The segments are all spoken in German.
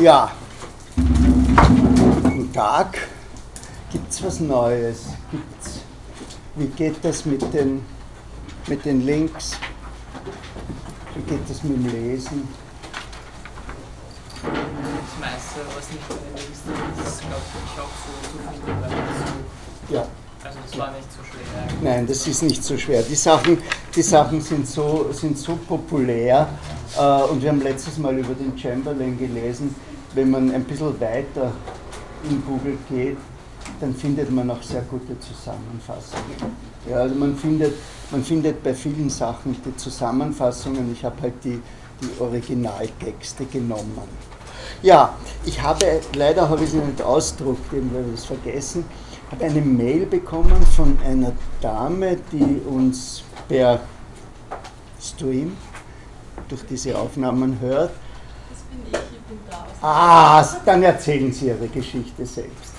Ja, guten Tag. Gibt es was Neues? Gibt's, wie geht das mit den, mit den Links? Wie geht das mit dem Lesen? Das meiste, was nicht in den Links drin ist, glaube ich auch so zu finden, weil so, Ja. Also das war nicht so schwer. Nein, das ist nicht so schwer. Die Sachen, die Sachen sind, so, sind so populär äh, und wir haben letztes Mal über den Chamberlain gelesen, wenn man ein bisschen weiter in Google geht, dann findet man auch sehr gute Zusammenfassungen. Ja, also man findet, man findet bei vielen Sachen die Zusammenfassungen, ich habe halt die, die Originaltexte genommen. Ja, ich habe, leider habe ich es nicht ausgedruckt, irgendwie habe ich es vergessen, habe eine Mail bekommen von einer Dame, die uns per Stream durch diese Aufnahmen hört. Das bin ich, ich bin da. Ah, dann erzählen Sie Ihre Geschichte selbst.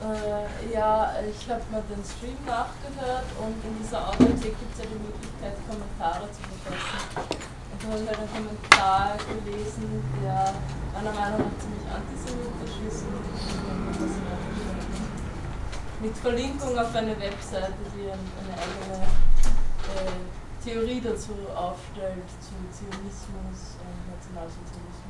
Äh, ja, ich habe mir den Stream nachgehört und in dieser Audiothek gibt es ja die Möglichkeit, Kommentare zu verfassen. Und da habe ich halt einen Kommentar gelesen, der meiner Meinung nach ziemlich antisemitisch ist und das mit Verlinkung auf eine Webseite, die eine eigene äh, Theorie dazu aufstellt, zu Zionismus und Nationalsozialismus.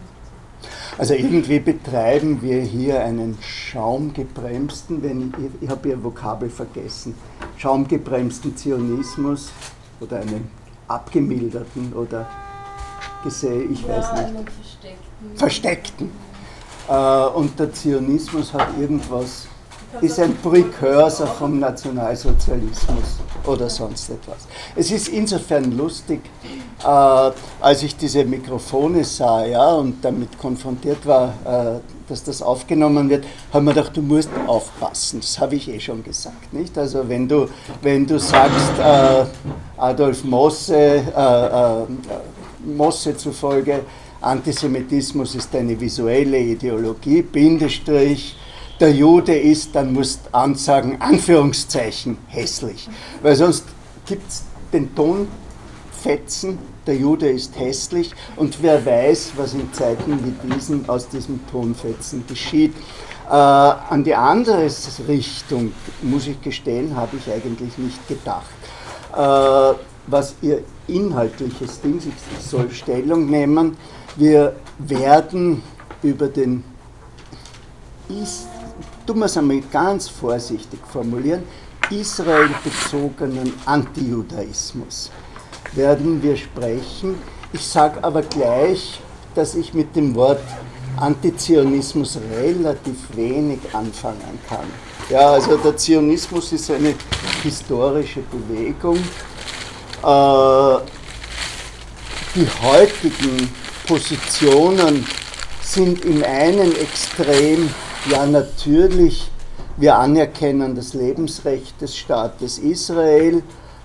Also irgendwie betreiben wir hier einen schaumgebremsten, wenn ich, ich habe Ihr Vokabel vergessen, schaumgebremsten Zionismus oder einen abgemilderten oder gesehen, ich ja, weiß nicht, einen versteckten. versteckten. Äh, und der Zionismus hat irgendwas, ist ein Precursor vom Nationalsozialismus oder sonst etwas. Es ist insofern lustig, äh, als ich diese Mikrofone sah ja, und damit konfrontiert war, äh, dass das aufgenommen wird, habe ich mir gedacht, du musst aufpassen. Das habe ich eh schon gesagt. Nicht? Also wenn du, wenn du sagst, äh, Adolf Mosse, äh, äh, Mosse zufolge, Antisemitismus ist eine visuelle Ideologie, Bindestrich, der Jude ist, dann musst du ansagen, Anführungszeichen, hässlich. Weil sonst gibt es den Tonfetzen, der Jude ist hässlich und wer weiß, was in Zeiten wie diesen aus diesem Tonfetzen geschieht. Äh, an die andere Richtung, muss ich gestehen, habe ich eigentlich nicht gedacht. Äh, was ihr inhaltliches Ding, ich soll Stellung nehmen, wir werden über den Is tun wir es einmal ganz vorsichtig formulieren, israelbezogenen Antijudaismus werden wir sprechen. Ich sage aber gleich, dass ich mit dem Wort Antizionismus relativ wenig anfangen kann. Ja, also der Zionismus ist eine historische Bewegung. Äh, die heutigen Positionen sind im einen Extrem ja natürlich, wir anerkennen das Lebensrecht des Staates Israel,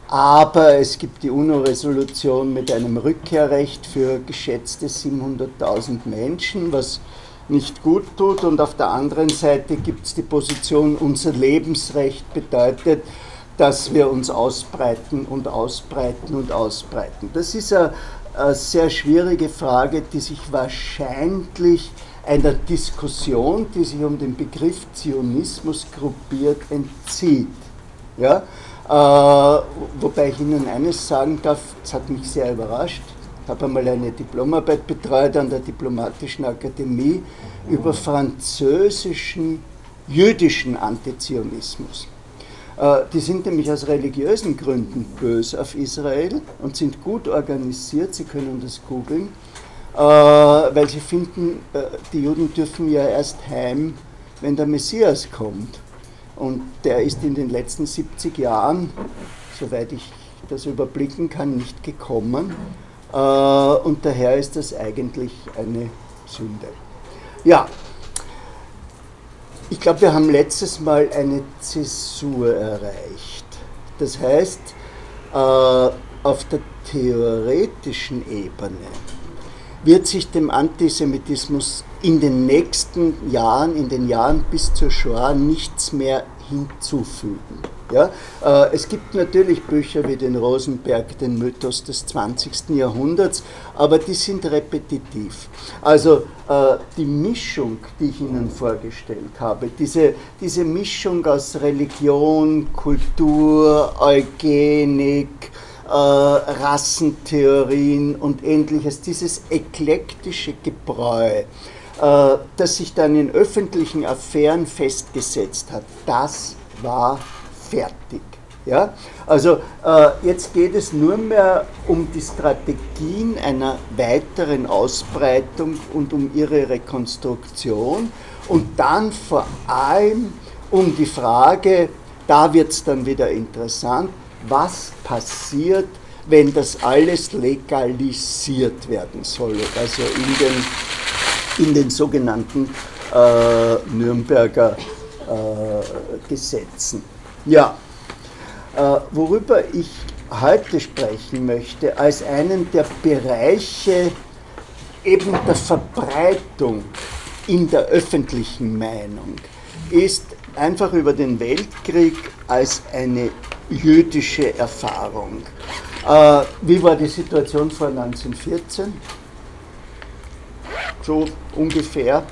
aber es gibt die UNO-Resolution mit einem Rückkehrrecht für geschätzte 700.000 Menschen, was nicht gut tut. Und auf der anderen Seite gibt es die Position, unser Lebensrecht bedeutet, dass wir uns ausbreiten und ausbreiten und ausbreiten. Das ist eine, eine sehr schwierige Frage, die sich wahrscheinlich einer Diskussion, die sich um den Begriff Zionismus gruppiert, entzieht. Ja? Äh, wobei ich Ihnen eines sagen darf, das hat mich sehr überrascht. Ich habe einmal eine Diplomarbeit betreut an der Diplomatischen Akademie über französischen jüdischen Antizionismus. Äh, die sind nämlich aus religiösen Gründen böse auf Israel und sind gut organisiert, Sie können das googeln, weil sie finden, äh, die Juden dürfen ja erst heim, wenn der Messias kommt. Und der ist in den letzten 70 Jahren, soweit ich das überblicken kann, nicht gekommen. Und daher ist das eigentlich eine Sünde. Ja, ich glaube, wir haben letztes Mal eine Zäsur erreicht. Das heißt, auf der theoretischen Ebene wird sich dem Antisemitismus in den nächsten Jahren, in den Jahren bis zur Shoah nichts mehr hinzufügen. Ja? Äh, es gibt natürlich Bücher wie den Rosenberg, den Mythos des 20. Jahrhunderts, aber die sind repetitiv. Also äh, die Mischung, die ich Ihnen vorgestellt habe, diese, diese Mischung aus Religion, Kultur, Eugenik, äh, Rassentheorien und ähnliches, dieses eklektische Gebräu, das sich dann in öffentlichen Affären festgesetzt hat, das war fertig. Ja? Also äh, jetzt geht es nur mehr um die Strategien einer weiteren Ausbreitung und um ihre Rekonstruktion und dann vor allem um die Frage, da wird es dann wieder interessant, was passiert, wenn das alles legalisiert werden soll, also in den, in den sogenannten äh, Nürnberger äh, Gesetzen. Ja, äh, worüber ich heute sprechen möchte, als einen der Bereiche eben der Verbreitung in der öffentlichen Meinung, ist einfach über den Weltkrieg als eine jüdische Erfahrung. Äh, wie war die Situation vor 1914? So ungefähr.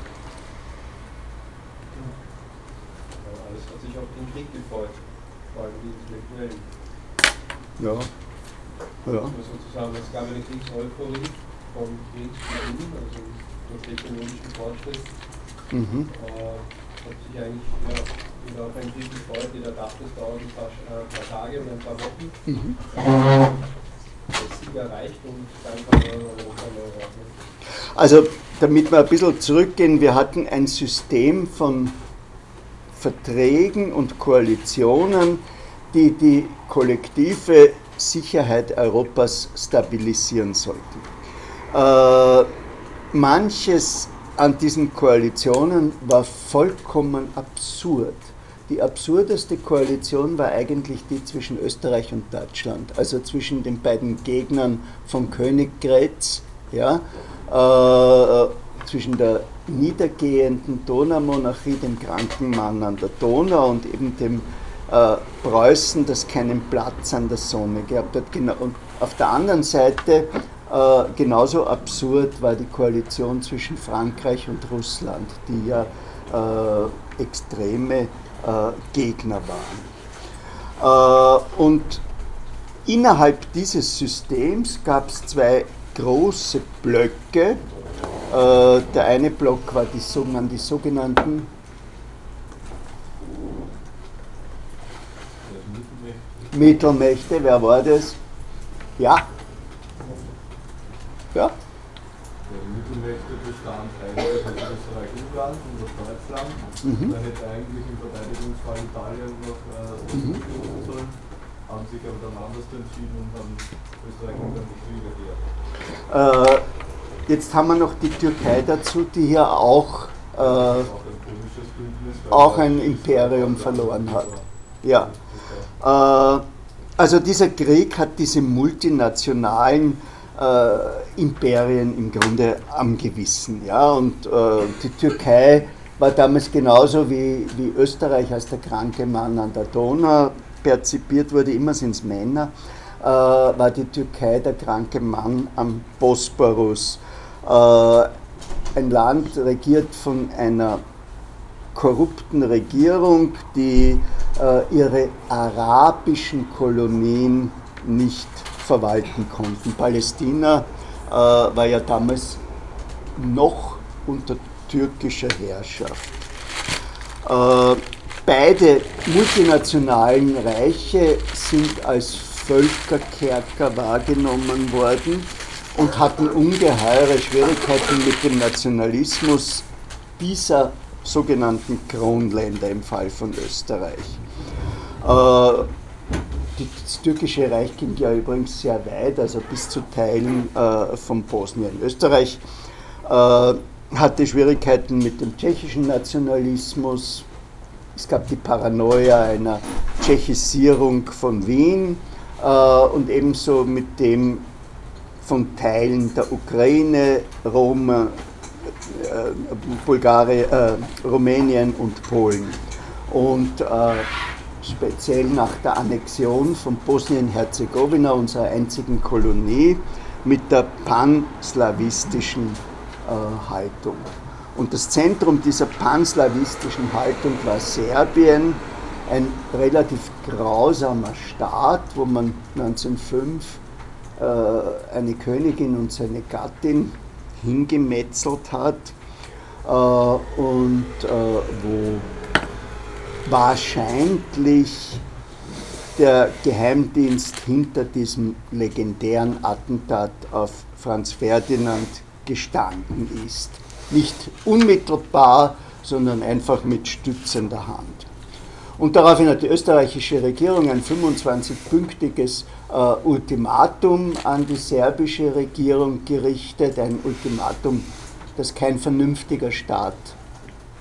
Ja. ja. sozusagen, es gab eine Kriegseuphorie vom Kriegsbeginn, also durch technologischen Fortschritt. Mhm. Äh, hat sich eigentlich ja, wieder auf einen Krieg gefreut, jeder dachte, es dauert ein paar, äh, paar Tage oder ein paar Wochen. Mhm. Äh, das Ziel erreicht und dann kann man Europa neu ordnen. Also, damit wir ein bisschen zurückgehen, wir hatten ein System von Verträgen und Koalitionen, die die kollektive Sicherheit Europas stabilisieren sollten. Äh, manches an diesen Koalitionen war vollkommen absurd. Die absurdeste Koalition war eigentlich die zwischen Österreich und Deutschland, also zwischen den beiden Gegnern von Königgrätz, ja, äh, zwischen der niedergehenden Donaumonarchie, dem kranken Mann an der Donau und eben dem äh, Preußen, das keinen Platz an der Sonne gehabt hat. Und auf der anderen Seite äh, genauso absurd war die Koalition zwischen Frankreich und Russland, die ja äh, extreme äh, Gegner waren. Äh, und innerhalb dieses Systems gab es zwei große Blöcke. Äh, der eine Block war die, die sogenannten Mittelmächte, wer war das? Ja? Ja? Die Mittelmächte bestand eigentlich aus Österreich-Ungarn und aus Deutschland. Mhm. Da hätte eigentlich im Verteidigungsfall Italien noch äh, mhm. sollen, haben sich aber dann anders entschieden und haben Österreich-Ungarn nicht wieder äh, Jetzt haben wir noch die Türkei dazu, die hier auch, äh, auch ein, auch ein Imperium verloren hat. Ja. Äh, also dieser Krieg hat diese multinationalen äh, Imperien im Grunde am Gewissen. Ja? Und äh, die Türkei war damals genauso wie, wie Österreich als der kranke Mann an der Donau perzipiert wurde, immer sind es Männer, äh, war die Türkei der kranke Mann am Bosporus. Äh, ein Land regiert von einer korrupten Regierung, die äh, ihre arabischen Kolonien nicht verwalten konnten. Palästina äh, war ja damals noch unter türkischer Herrschaft. Äh, beide multinationalen Reiche sind als Völkerkerker wahrgenommen worden und hatten ungeheure Schwierigkeiten mit dem Nationalismus dieser sogenannten Kronländer im Fall von Österreich. Äh, das türkische Reich ging ja übrigens sehr weit, also bis zu Teilen äh, von Bosnien. Österreich äh, hatte Schwierigkeiten mit dem tschechischen Nationalismus. Es gab die Paranoia einer Tschechisierung von Wien und ebenso mit dem von Teilen der Ukraine, Rom, Bulgarien, Rumänien und Polen. Und speziell nach der Annexion von Bosnien-Herzegowina, unserer einzigen Kolonie, mit der panslawistischen äh, Haltung. Und das Zentrum dieser panslawistischen Haltung war Serbien, ein relativ grausamer Staat, wo man 1905 äh, eine Königin und seine Gattin hingemetzelt hat äh, und äh, wo wahrscheinlich der Geheimdienst hinter diesem legendären Attentat auf Franz Ferdinand gestanden ist. Nicht unmittelbar, sondern einfach mit stützender Hand. Und daraufhin hat die österreichische Regierung ein 25-pünktiges äh, Ultimatum an die serbische Regierung gerichtet, ein Ultimatum, das kein vernünftiger Staat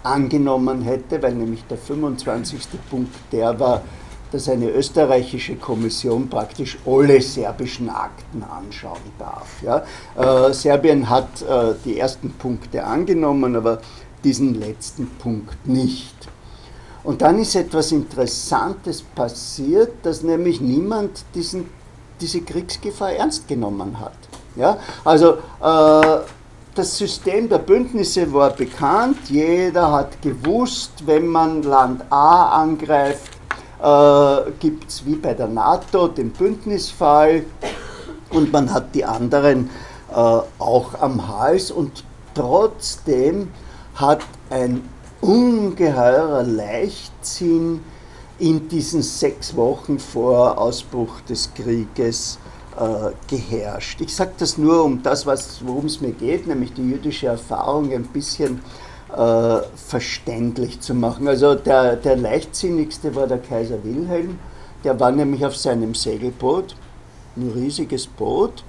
angenommen hätte, weil nämlich der 25. Punkt der war, dass eine österreichische Kommission praktisch alle serbischen Akten anschauen darf. Ja? Äh, Serbien hat äh, die ersten Punkte angenommen, aber diesen letzten Punkt nicht. Und dann ist etwas Interessantes passiert, dass nämlich niemand diesen, diese Kriegsgefahr ernst genommen hat. Ja? Also äh, das System der Bündnisse war bekannt, jeder hat gewusst, wenn man Land A angreift, äh, gibt es wie bei der NATO den Bündnisfall und man hat die anderen äh, auch am Hals. Und trotzdem hat ein ungeheurer Leichtsinn in diesen sechs Wochen vor Ausbruch des Krieges geherrscht. Ich sage das nur, um das, worum es mir geht, nämlich die jüdische Erfahrung ein bisschen äh, verständlich zu machen. Also der, der leichtsinnigste war der Kaiser Wilhelm, der war nämlich auf seinem Segelboot, ein riesiges Boot,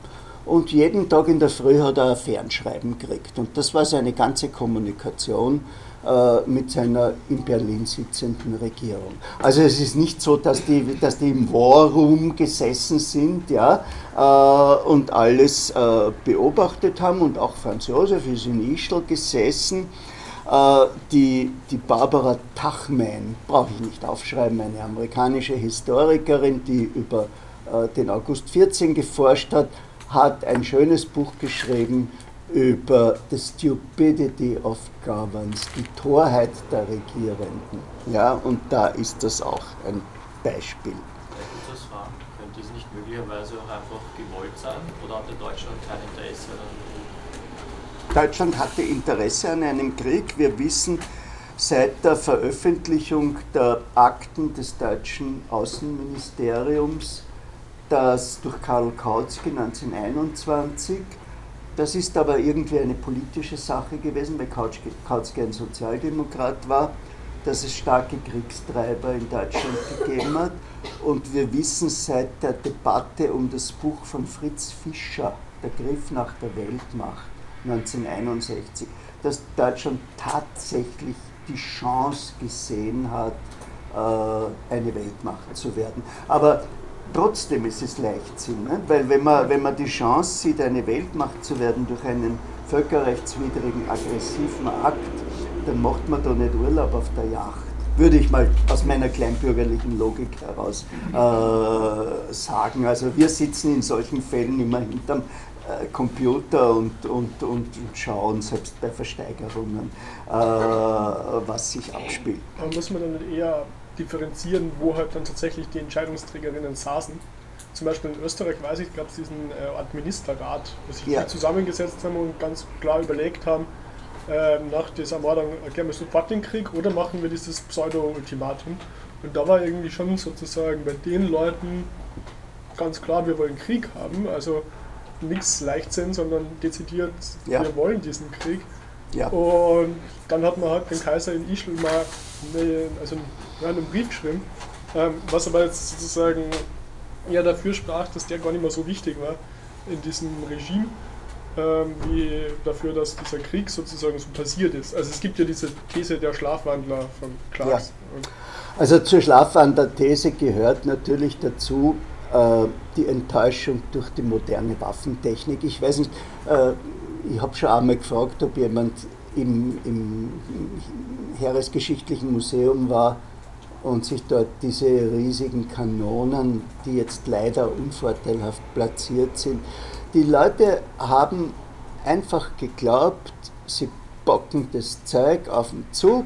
und jeden Tag in der Früh hat er ein Fernschreiben gekriegt. Und das war seine ganze Kommunikation äh, mit seiner in Berlin sitzenden Regierung. Also es ist nicht so, dass die, dass die im War Room gesessen sind ja, äh, und alles äh, beobachtet haben und auch Franz Josef ist in Ischl gesessen. Äh, die, die Barbara Tachman, brauche ich nicht aufschreiben, eine amerikanische Historikerin, die über äh, den August 14 geforscht hat, hat ein schönes Buch geschrieben über the stupidity of governance, die Torheit der Regierenden. Ja, und da ist das auch ein Beispiel. Das war, könnte es nicht möglicherweise auch einfach gewollt sein oder hatte Deutschland kein Interesse an Deutschland hatte Interesse an einem Krieg. Wir wissen seit der Veröffentlichung der Akten des deutschen Außenministeriums, dass durch Karl Kautsky 1921 das ist aber irgendwie eine politische Sache gewesen, weil Kautsky ein Sozialdemokrat war, dass es starke Kriegstreiber in Deutschland gegeben hat. Und wir wissen seit der Debatte um das Buch von Fritz Fischer, Der Griff nach der Weltmacht, 1961, dass Deutschland tatsächlich die Chance gesehen hat, äh, eine Weltmacht zu werden. Aber Trotzdem ist es Leichtsinn, ne? weil wenn man, wenn man die Chance sieht, eine Weltmacht zu werden durch einen völkerrechtswidrigen, aggressiven Akt, dann macht man da nicht Urlaub auf der Yacht. Würde ich mal aus meiner kleinbürgerlichen Logik heraus äh, sagen. Also wir sitzen in solchen Fällen immer hinterm äh, Computer und, und, und, schauen, selbst bei Versteigerungen, äh, was sich abspielt. Da muss man dann eher differenzieren, wo halt dann tatsächlich die Entscheidungsträgerinnen saßen. Zum Beispiel in Österreich weiß ich, gab es diesen äh, Administerrat, wo sich ja. zusammengesetzt haben und ganz klar überlegt haben, äh, nach dieser Ermordung erklären wir sofort den Krieg oder machen wir dieses Pseudo-Ultimatum. Und da war irgendwie schon sozusagen bei den Leuten ganz klar, wir wollen Krieg haben, also nichts Leichtsinn, sondern dezidiert, ja. wir wollen diesen Krieg. Ja. Und dann hat man halt den Kaiser in Ischl mal also ja, einen Brief geschrieben, ähm, was aber jetzt sozusagen eher dafür sprach, dass der gar nicht mehr so wichtig war in diesem Regime, ähm, wie dafür, dass dieser Krieg sozusagen so passiert ist. Also es gibt ja diese These der Schlafwandler von Clarks. Ja. Also zur Schlafwandler-These gehört natürlich dazu, äh, die Enttäuschung durch die moderne Waffentechnik. Ich weiß nicht, äh, ich habe schon einmal gefragt, ob jemand im, im Heeresgeschichtlichen Museum war und sich dort diese riesigen Kanonen, die jetzt leider unvorteilhaft platziert sind, die Leute haben einfach geglaubt, sie bocken das Zeug auf den Zug,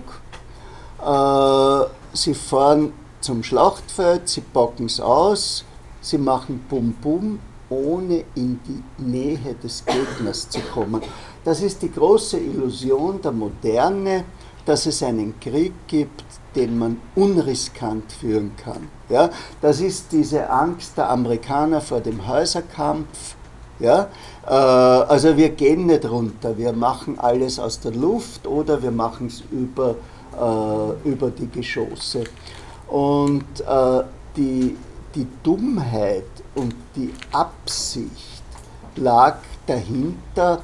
äh, sie fahren zum Schlachtfeld, sie bocken es aus, sie machen Bum Bum, ohne in die Nähe des Gegners zu kommen. Das ist die große Illusion der Moderne, dass es einen Krieg gibt, den man unriskant führen kann. Ja, das ist diese Angst der Amerikaner vor dem Häuserkampf. Ja, äh, also wir gehen nicht runter, wir machen alles aus der Luft oder wir machen es über, äh, über die Geschosse. Und äh, die, die Dummheit und die Absicht lag dahinter,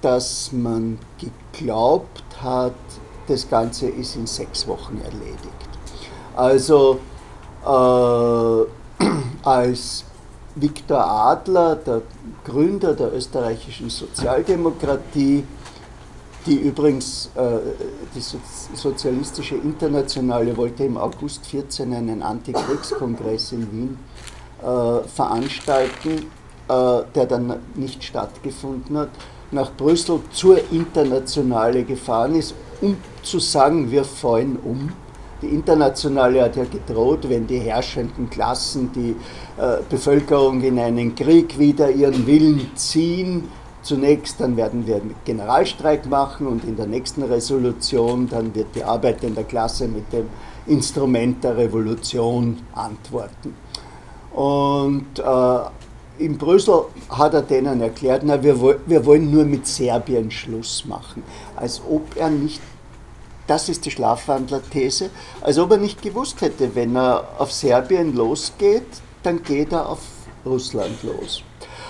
dass man geglaubt hat, das Ganze ist in sechs Wochen erledigt. Also äh, als Viktor Adler, der Gründer der österreichischen Sozialdemokratie, die übrigens, äh, die Sozialistische Internationale wollte im August 14 einen Antikriegskongress in Wien äh, veranstalten, äh, der dann nicht stattgefunden hat, nach Brüssel zur Internationale gefahren ist, um zu sagen, wir fallen um. Die Internationale hat ja gedroht, wenn die herrschenden Klassen die äh, Bevölkerung in einen Krieg wieder ihren Willen ziehen, zunächst dann werden wir einen Generalstreik machen und in der nächsten Resolution dann wird die Arbeit in der Klasse mit dem Instrument der Revolution antworten. Und äh, in Brüssel hat er denen erklärt, na, wir, wir wollen nur mit Serbien Schluss machen, als ob er nicht das ist die Schlafwandler-These, als ob er nicht gewusst hätte, wenn er auf Serbien losgeht, dann geht er auf Russland los.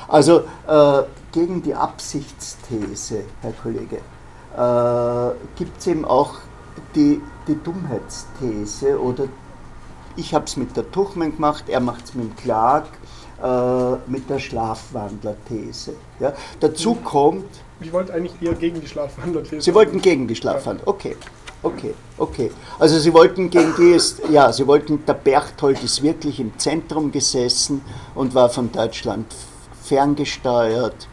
Also äh, gegen die Absichtsthese, Herr Kollege, äh, gibt es eben auch die, die Dummheitsthese oder ich habe es mit der Tuchmann gemacht, er macht es mit dem Clark, äh, mit der Schlafwandler-These. Ja? Dazu kommt. Ich wollte eigentlich eher gegen die Schlafwandler-These. Sie wollten gegen die Schlafwandler, okay. Okay, okay. Also Sie wollten gegen die ist, ja, Sie wollten, der Berchtold ist wirklich im Zentrum gesessen und war von Deutschland ferngesteuert.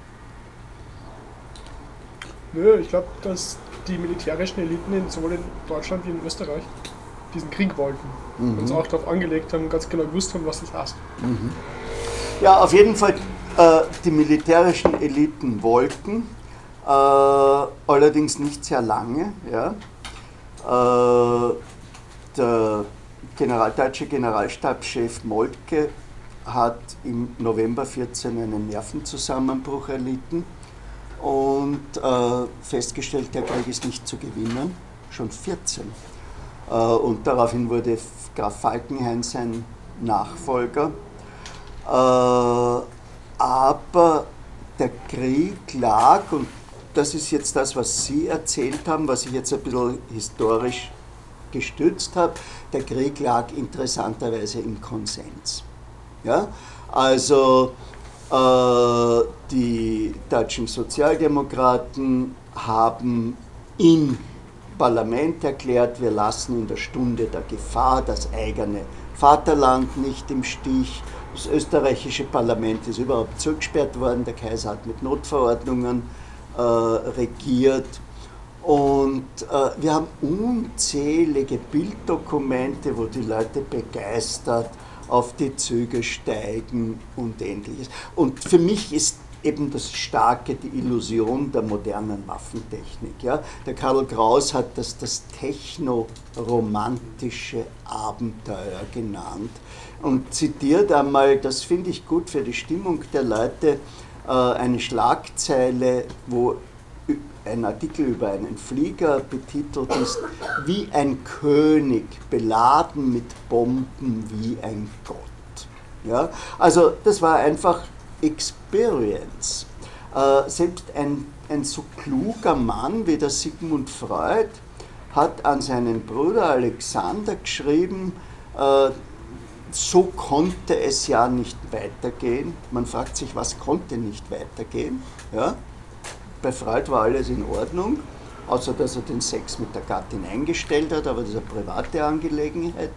Nö, ich glaube, dass die militärischen Eliten in, sowohl in Deutschland wie in Österreich diesen Krieg wollten mhm. und uns auch darauf angelegt haben, ganz genau gewusst haben, was das heißt. Mhm. Ja, auf jeden Fall, äh, die militärischen Eliten wollten, äh, allerdings nicht sehr lange. Ja. Äh, der General, deutsche Generalstabschef Moltke hat im November 14 einen Nervenzusammenbruch erlitten und äh, festgestellt, der Krieg ist nicht zu gewinnen, schon 14. Äh, und daraufhin wurde Graf Falkenhayn sein Nachfolger. Äh, aber der Krieg lag, und das ist jetzt das, was Sie erzählt haben, was ich jetzt ein bisschen historisch gestützt habe. Der Krieg lag interessanterweise im Konsens. Ja? Also äh, die deutschen Sozialdemokraten haben im Parlament erklärt, wir lassen in der Stunde der Gefahr das eigene Vaterland nicht im Stich. Das österreichische Parlament ist überhaupt zugesperrt worden, der Kaiser hat mit Notverordnungen äh, regiert. Und äh, wir haben unzählige Bilddokumente, wo die Leute begeistert auf die Züge steigen und ähnliches. Und für mich ist eben das Starke, die Illusion der modernen Waffentechnik. Ja? Der Karl Kraus hat das das techno-romantische Abenteuer genannt und zitiert einmal, das finde ich gut für die Stimmung der Leute, äh, eine Schlagzeile, wo ein Artikel über einen Flieger betitelt ist, wie ein König, beladen mit Bomben wie ein Gott. Ja? Also das war einfach Experience. Äh, selbst ein, ein so kluger Mann wie der Sigmund Freud hat an seinen Bruder Alexander geschrieben, äh, so konnte es ja nicht weitergehen. Man fragt sich, was konnte nicht weitergehen? Ja? Bei Freud war alles in Ordnung. außer dass er den Sex mit der Gattin eingestellt hat, aber das ist eine private Angelegenheit.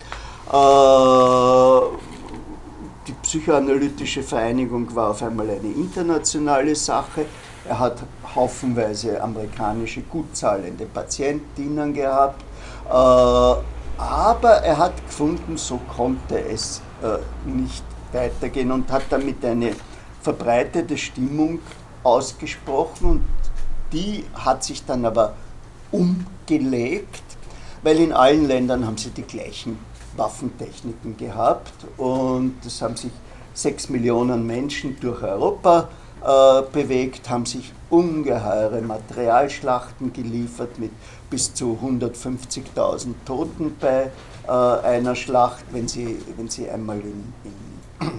Äh, die psychoanalytische Vereinigung war auf einmal eine internationale Sache. Er hat haufenweise amerikanische gut zahlende Patientinnen gehabt. Äh, aber er hat gefunden, so konnte es äh, nicht weitergehen und hat damit eine verbreitete Stimmung ausgesprochen und die hat sich dann aber umgelegt, weil in allen Ländern haben sie die gleichen Waffentechniken gehabt und es haben sich sechs Millionen Menschen durch Europa äh, bewegt, haben sich ungeheure Materialschlachten geliefert mit bis zu 150.000 Toten bei äh, einer Schlacht, wenn sie, wenn sie einmal in, in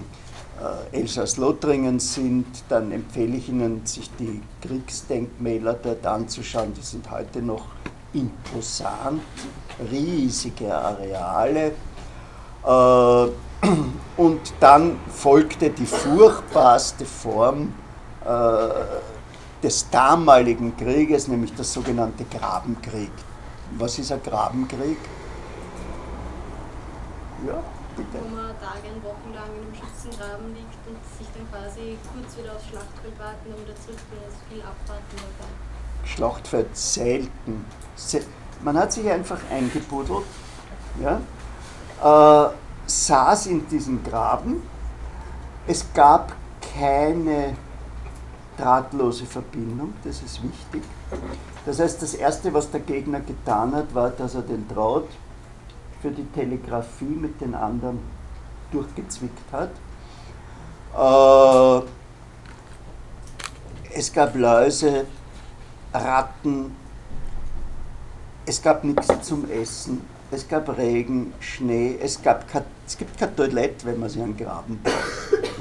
äh, Elsass-Lothringen sind, dann empfehle ich Ihnen, sich die Kriegsdenkmäler dort anzuschauen. Die sind heute noch imposant, riesige Areale. Äh, und dann folgte die furchtbarste Form äh, des damaligen Krieges, nämlich der sogenannte Grabenkrieg. Was ist ein Grabenkrieg? Ja, bitte. Wo man Tage und Wochen lang in einem Schützengraben liegt und sich dann quasi kurz wieder aufs Schlachtfeld warten und wieder zurückgehen, also viel abwarten kann. Schlachtfeld selten. Man hat sich einfach eingebuddelt, ja, äh, saß in diesem Graben. Es gab keine drahtlose Verbindung, das ist wichtig. Das heißt, das Erste, was der Gegner getan hat, war, dass er den Draht für die Telegrafie mit den anderen durchgezwickt hat. Äh, es gab Läuse, Ratten, es gab nichts zum Essen, es gab Regen, Schnee, es, gab es gibt kein Toilette, wenn man sich einen Graben baut.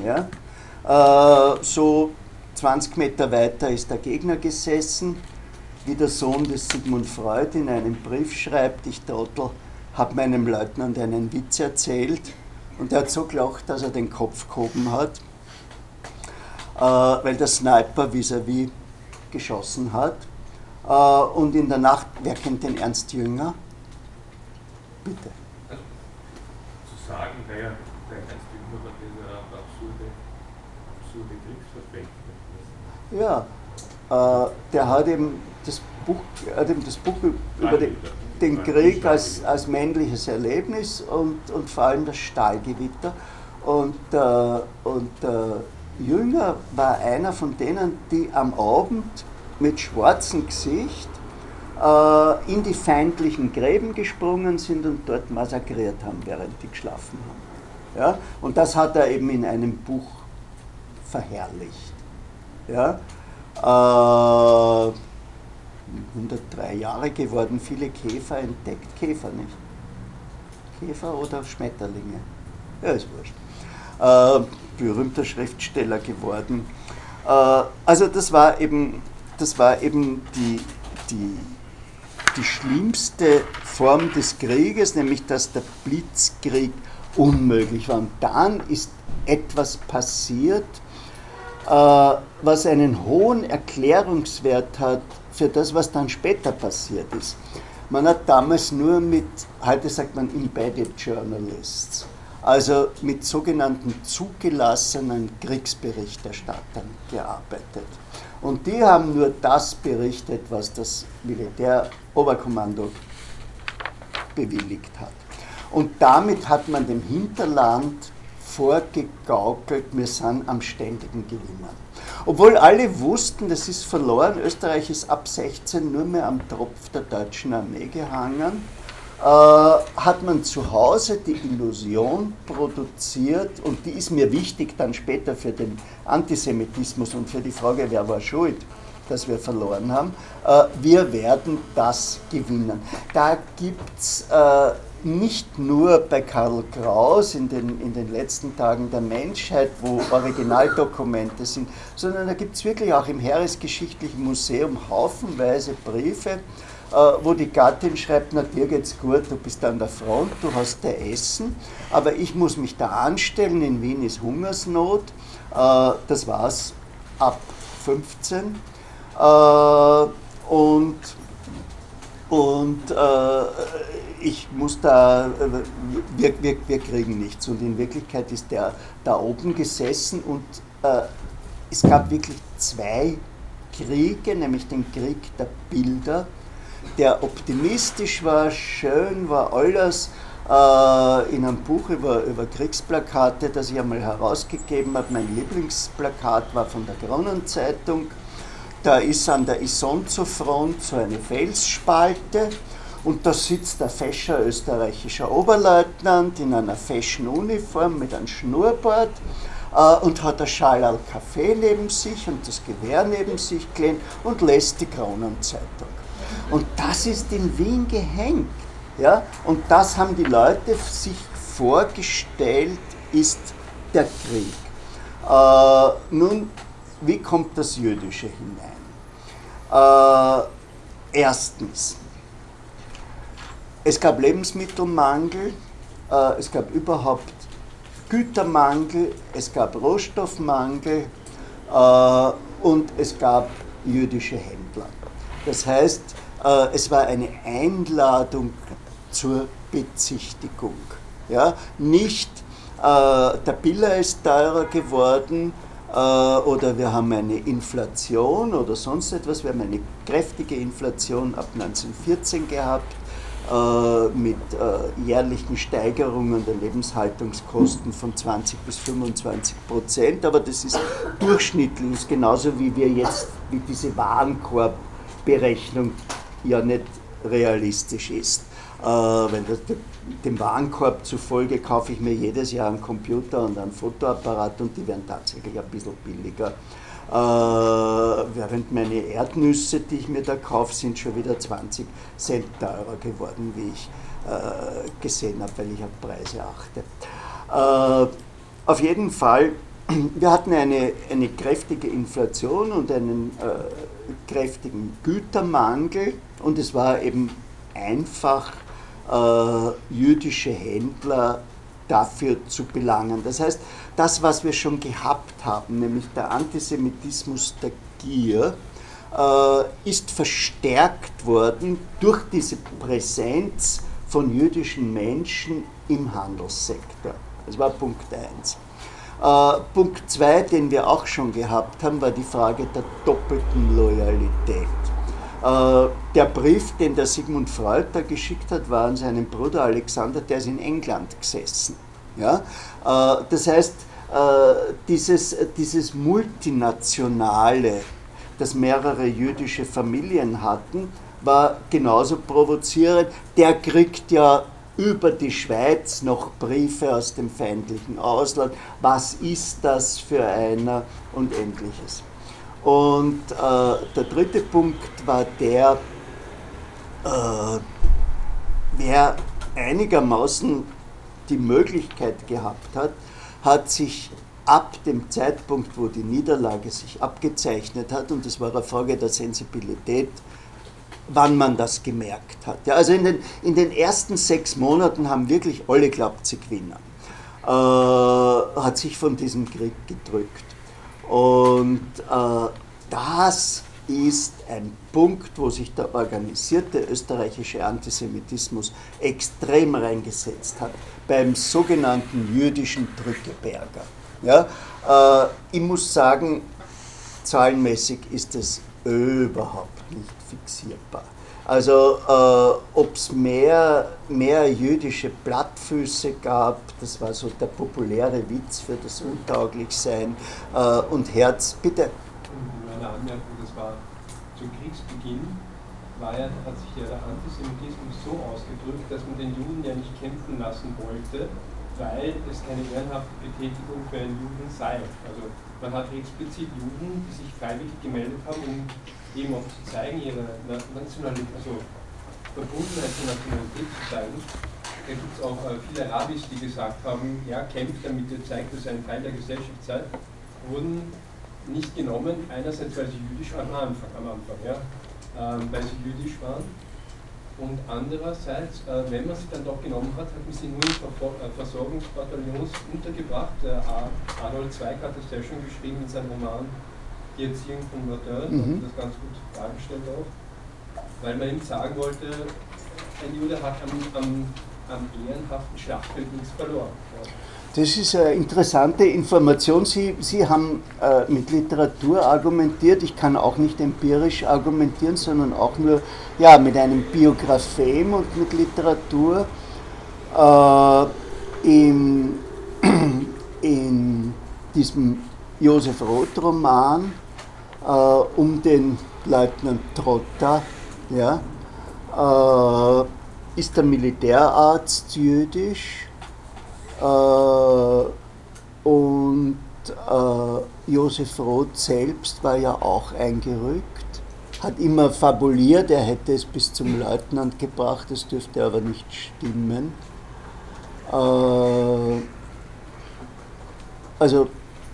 Ja? Äh, so 20 Meter weiter ist der Gegner gesessen, wie der Sohn des Sigmund Freud in einem Brief schreibt, ich Trottel, habe meinem Leutnant einen Witz erzählt und er hat so gelacht, dass er den Kopf gehoben hat, äh, weil der Sniper vis-à-vis -vis geschossen hat. Äh, und in der Nacht, wer kennt den Ernst Jünger? Bitte. Also, zu sagen, wer der Ernst Jünger war dieser absurde, absurde Kriegsverbrechen. Ja, äh, der hat eben das Buch, hat eben das Buch über den, den Krieg als, als männliches Erlebnis und, und vor allem das Stahlgewitter. Und, äh, und äh, Jünger war einer von denen, die am Abend mit schwarzem Gesicht äh, in die feindlichen Gräben gesprungen sind und dort massakriert haben, während die geschlafen haben. Ja? Und das hat er eben in einem Buch verherrlicht. Ja? Äh, 103 Jahre geworden, viele Käfer entdeckt. Käfer nicht. Käfer oder Schmetterlinge? Ja, ist wurscht. Äh, berühmter Schriftsteller geworden. Äh, also das war eben, das war eben die, die, die schlimmste Form des Krieges, nämlich dass der Blitzkrieg unmöglich war. Und dann ist etwas passiert, äh, was einen hohen Erklärungswert hat für das, was dann später passiert ist. Man hat damals nur mit, heute sagt man Embedded Journalists, also mit sogenannten zugelassenen Kriegsberichterstattern gearbeitet. Und die haben nur das berichtet, was das Militäroberkommando bewilligt hat. Und damit hat man dem Hinterland vorgegaukelt, wir sind am ständigen Gewinnen. Obwohl alle wussten, das ist verloren, Österreich ist ab 16 nur mehr am Tropf der deutschen Armee gehangen, äh, hat man zu Hause die Illusion produziert, und die ist mir wichtig dann später für den Antisemitismus und für die Frage, wer war schuld, dass wir verloren haben, äh, wir werden das gewinnen. Da gibt es äh, nicht nur bei Karl Kraus in den, in den letzten Tagen der Menschheit, wo Originaldokumente sind, sondern da gibt es wirklich auch im Heeresgeschichtlichen Museum haufenweise Briefe, äh, wo die Gattin schreibt, na dir geht's gut, du bist an der Front, du hast da Essen, aber ich muss mich da anstellen, in Wien ist Hungersnot, äh, das war's ab 15 äh, und Und ich muss da, äh, wir, wir, wir kriegen nichts. Und in Wirklichkeit ist der da oben gesessen und äh, es gab wirklich zwei Kriege, nämlich den Krieg der Bilder, der optimistisch war, schön war alles, äh, in einem Buch über, über Kriegsplakate, das ich einmal herausgegeben habe. Mein Lieblingsplakat war von der Kronenzeitung da ist an der Isonzo-Front so eine Felsspalte und da sitzt ein fescher österreichischer Oberleutnant in einer feschen Uniform mit einem Schnurrbart äh, und hat ein Schal Kaffee neben sich und das Gewehr neben sich gelehnt und lässt die Kronenzeitung. Und das ist in Wien gehängt. Ja? Und das haben die Leute sich vorgestellt, ist der Krieg. Äh, nun, wie kommt das Jüdische hinein? Äh, erstens, es gab Lebensmittelmangel, äh, es gab überhaupt Gütermangel, es gab Rohstoffmangel äh, und es gab jüdische Händler. Das heißt, äh, es war eine Einladung zur Bezichtigung. Ja? Nicht äh, der Biller ist teurer geworden, äh, oder wir haben eine Inflation oder sonst etwas. Wir haben eine kräftige Inflation ab 1914 gehabt mit äh, jährlichen Steigerungen der Lebenshaltungskosten von 20 bis 25 Prozent, aber das ist durchschnittlich, ist genauso wie wir jetzt, wie diese Warenkorbberechnung ja nicht realistisch ist. wenn das dem Warenkorb zufolge kaufe ich mir jedes Jahr einen Computer und einen Fotoapparat und die werden tatsächlich ein bisschen billiger. Äh, während meine Erdnüsse, die ich mir da kaufe, sind schon wieder 20 Cent teurer geworden, wie ich äh, gesehen habe, weil ich auf Preise achte. Äh, auf jeden Fall, wir hatten eine, eine kräftige Inflation und einen kräftigen Gütermangel und es war eben einfach jüdische Händler dafür zu belangen. Das heißt, das, was wir schon gehabt haben, nämlich der Antisemitismus der Gier, äh, ist verstärkt worden durch diese Präsenz von jüdischen Menschen im Handelssektor. Das war Punkt 1. Äh, Punkt 2, den wir auch schon gehabt haben, war die Frage der doppelten Loyalität. Äh, der Brief, den der Sigmund Freud da geschickt hat, war an seinen Bruder Alexander, der ist in England gesessen. Ja? Äh, das heißt, äh, dieses, dieses Multinationale, das mehrere jüdische Familien hatten, war genauso provozierend. Der kriegt ja über die Schweiz noch Briefe aus dem feindlichen Ausland. Was ist das für einer und ähnliches. Und äh, der dritte Punkt war der, äh, wer einigermaßen die Möglichkeit gehabt hat, hat sich ab dem Zeitpunkt, wo die Niederlage sich abgezeichnet hat, und das war eine Frage der Sensibilität, wann man das gemerkt hat. Ja, also in den, in den ersten sechs Monaten haben wirklich alle glaubt, sie gewinnen. Äh, hat sich von diesem Krieg gedrückt. Und äh, das ist ein Punkt, wo sich der organisierte österreichische Antisemitismus extrem reingesetzt hat, beim sogenannten jüdischen Drückeberger. Ja, äh, ich muss sagen, zahlenmäßig ist es überhaupt nicht fixierbar. Also äh, ob es mehr, mehr jüdische Plattfüße gab, das war so der populäre Witz für das Untauglichsein äh, und Herz, bitte. Eine Anmerkung, das war zum Kriegsbeginn, war ja, hat sich ja der Antisemitismus so ausgedrückt, dass man den Juden ja nicht kämpfen lassen wollte, weil es keine ehrenhafte Betätigung für einen Juden sei. Also man hat explizit Juden, die sich freiwillig gemeldet haben, um eben auch zu zeigen, ihre Nationalität, also Verbundenheit zur Nationalität zu zeigen. Da gibt es auch äh, viele Rabbis, die gesagt haben, ja, kämpft damit ihr zeigt, dass ihr ein Teil der Gesellschaft seid, wurden nicht genommen, einerseits weil sie jüdisch waren am Anfang, am Anfang ja, ähm, weil sie jüdisch waren und andererseits, äh, wenn man sie dann doch genommen hat, hat man sie nur in Verfor äh, Versorgungsbataillons untergebracht. Arnold Zweig hat das sehr schön geschrieben in seinem Roman die Erziehung von Martin, mhm. das ganz gut dargestellt auch. weil man ihm sagen wollte, ein Jude hat am, am, am ehrenhaften Schlachtfeld nichts verloren. Das ist eine interessante Information. Sie, Sie haben äh, mit Literatur argumentiert. Ich kann auch nicht empirisch argumentieren, sondern auch nur ja, mit einem Biographem und mit Literatur. Äh, in, in diesem Josef Roth-Roman äh, um den Leutnant Trotta ja, äh, ist der Militärarzt jüdisch äh, und äh, Josef Roth selbst war ja auch eingerückt, hat immer fabuliert, er hätte es bis zum Leutnant gebracht, das dürfte aber nicht stimmen. Äh, also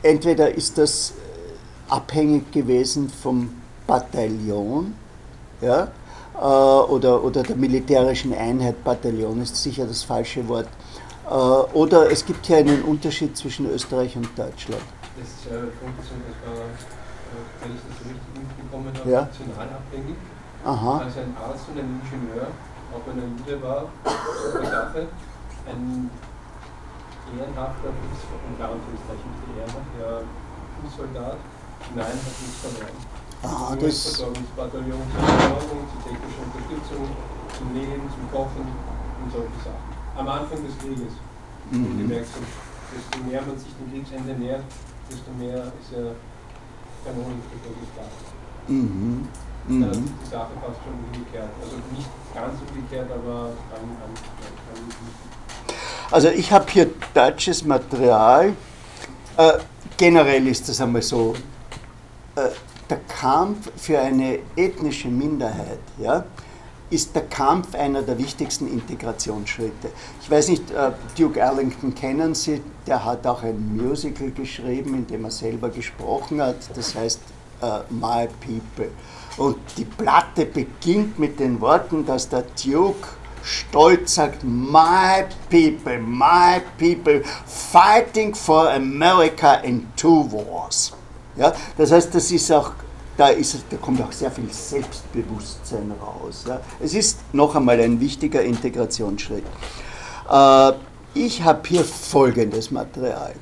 entweder ist das abhängig gewesen vom Bataillon, ja, oder, oder der militärischen Einheit, Bataillon ist sicher das falsche Wort, äh, oder es gibt hier einen Unterschied zwischen Österreich und Deutschland. Das ist äh, Funktion, das war, äh, wenn ich das so richtig mitbekommen habe, ja. nationalabhängig. Aha. Also ein Arzt und ein Ingenieur, auch wenn er Jude war, super Sache. Ein ehrenhafter, unter Anführungszeichen ehrenhaft, ja, Fußsoldat, nein, hat nichts verloren. Ah, das Versorgungsbataillon zur Versorgung, zur technischen Unterstützung, zum Nähen, zum Kochen und solche Sachen am Anfang des Krieges. Mhm. Gemerkt habe, desto mehr man sich dem Kriegsende nähert, desto mehr ist er kanonenkritisch da. Mhm. Mhm. Dann ist die Sache fast schon umgekehrt. Also nicht ganz umgekehrt, aber an, an, an Also ich habe hier deutsches Material. Äh, generell ist das einmal so. Äh, der Kampf für eine ethnische Minderheit, ja, ist der Kampf einer der wichtigsten Integrationsschritte. Ich weiß nicht, äh, Duke Ellington kennen Sie, der hat auch ein Musical geschrieben, in dem er selber gesprochen hat, das heißt äh, My People. Und die Platte beginnt mit den Worten, dass der Duke stolz sagt, My people, my people, fighting for America in two wars. Ja, das heißt, das ist auch da, ist, da kommt auch sehr viel Selbstbewusstsein raus. Ja. Es ist noch einmal ein wichtiger Integrationsschritt. Äh, ich habe hier folgendes Material.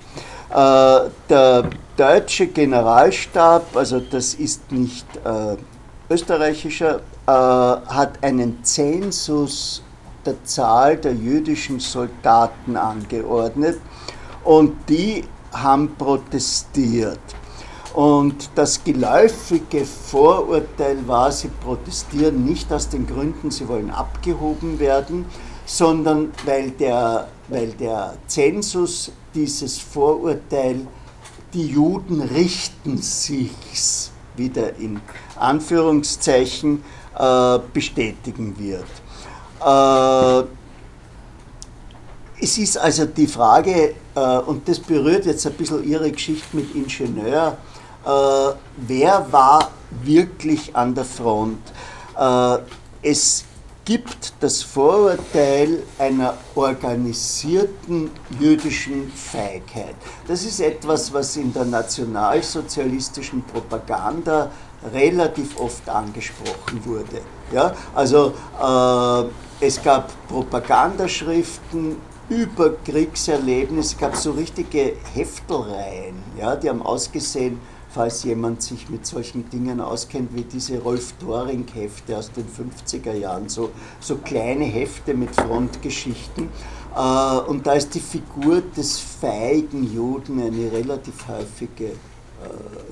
Äh, der deutsche Generalstab, also das ist nicht äh, österreichischer, äh, hat einen Zensus der Zahl der jüdischen Soldaten angeordnet und die haben protestiert. Und das geläufige Vorurteil war, sie protestieren nicht aus den Gründen, sie wollen abgehoben werden, sondern weil der, weil der Zensus dieses Vorurteil, die Juden richten sich's, wieder in Anführungszeichen, äh, bestätigen wird. Äh, es ist also die Frage, äh, und das berührt jetzt ein bisschen Ihre Geschichte mit Ingenieur, wer war wirklich an der Front. Äh, es gibt das Vorurteil einer organisierten jüdischen Feigheit. Das ist etwas, was in der nationalsozialistischen Propaganda relativ oft angesprochen wurde. Ja? Also äh, es gab Propagandaschriften über Kriegserlebnisse, es gab so richtige Heftelreihen, ja? die haben ausgesehen falls jemand sich mit solchen Dingen auskennt, wie diese Rolf Doring-Hefte aus den 50er Jahren, so, so kleine Hefte mit Frontgeschichten. Äh, und da ist die Figur des feigen Juden eine relativ häufige äh,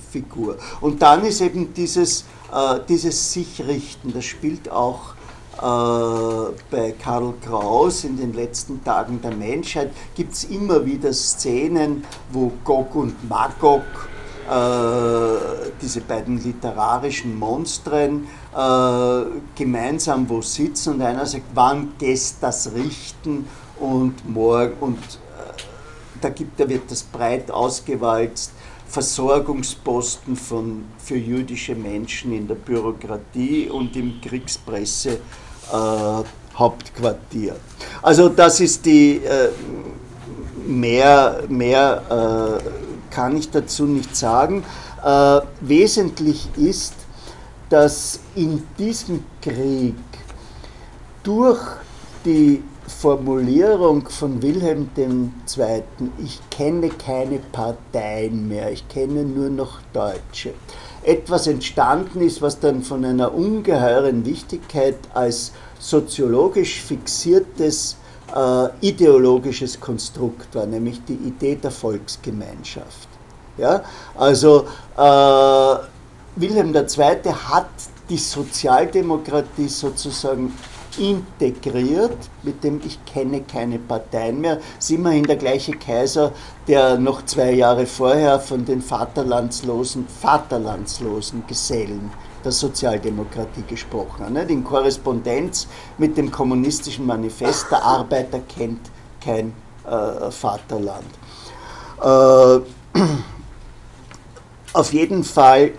Figur. Und dann ist eben dieses, äh, dieses Sich-Richten, das spielt auch bei Karl Kraus in den letzten Tagen der Menschheit gibt es immer wieder Szenen, wo Gog und Magog diese beiden literarischen Monstren äh, gemeinsam wo sitzen und einer sagt, wann geht das Richten und morgen und äh, da, gibt, da wird das breit ausgewalzt. Versorgungsposten von, für jüdische Menschen in der Bürokratie und im Kriegspresse äh, Hauptquartier. Also das ist die äh, mehr, mehr äh, kann ich dazu nicht sagen. Äh, wesentlich ist, dass in diesem Krieg durch die Formulierung von Wilhelm II., ich kenne keine Parteien mehr, ich kenne nur noch Deutsche, etwas entstanden ist, was dann von einer ungeheuren Wichtigkeit als soziologisch fixiertes äh, ideologisches Konstrukt war, nämlich die Idee der Volksgemeinschaft. Ja? Also äh, Wilhelm II. hat die Sozialdemokratie sozusagen integriert, mit dem ich kenne keine Parteien mehr. Es ist immerhin der gleiche Kaiser, der noch zwei Jahre vorher von den vaterlandslosen, vaterlandslosen Gesellen der Sozialdemokratie gesprochen hat. In Korrespondenz mit dem kommunistischen Manifest, der Arbeiter kennt kein äh, Vaterland. Äh, auf jeden Fall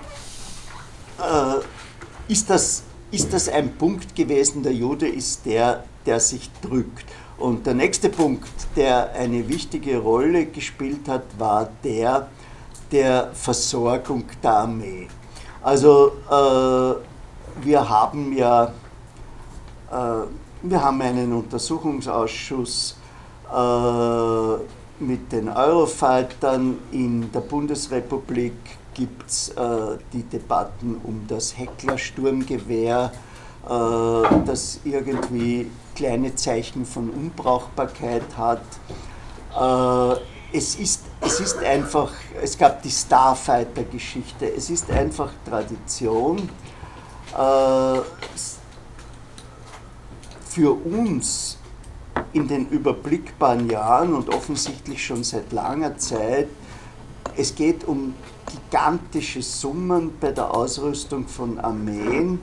äh, ist das ist das ein Punkt gewesen, der Jude ist der, der sich drückt. Und der nächste Punkt, der eine wichtige Rolle gespielt hat, war der der Versorgung der Armee. Also äh, wir haben ja äh, wir haben einen Untersuchungsausschuss äh, mit den Eurofightern in der Bundesrepublik gibt es äh, die Debatten um das Heckler-Sturmgewehr, äh, das irgendwie kleine Zeichen von Unbrauchbarkeit hat. Es, ist, es ist einfach, es gab die Starfighter-Geschichte, es ist einfach Tradition. Äh, für uns in den überblickbaren Jahren und offensichtlich schon seit langer Zeit, es geht um gigantische Summen bei der Ausrüstung von Armeen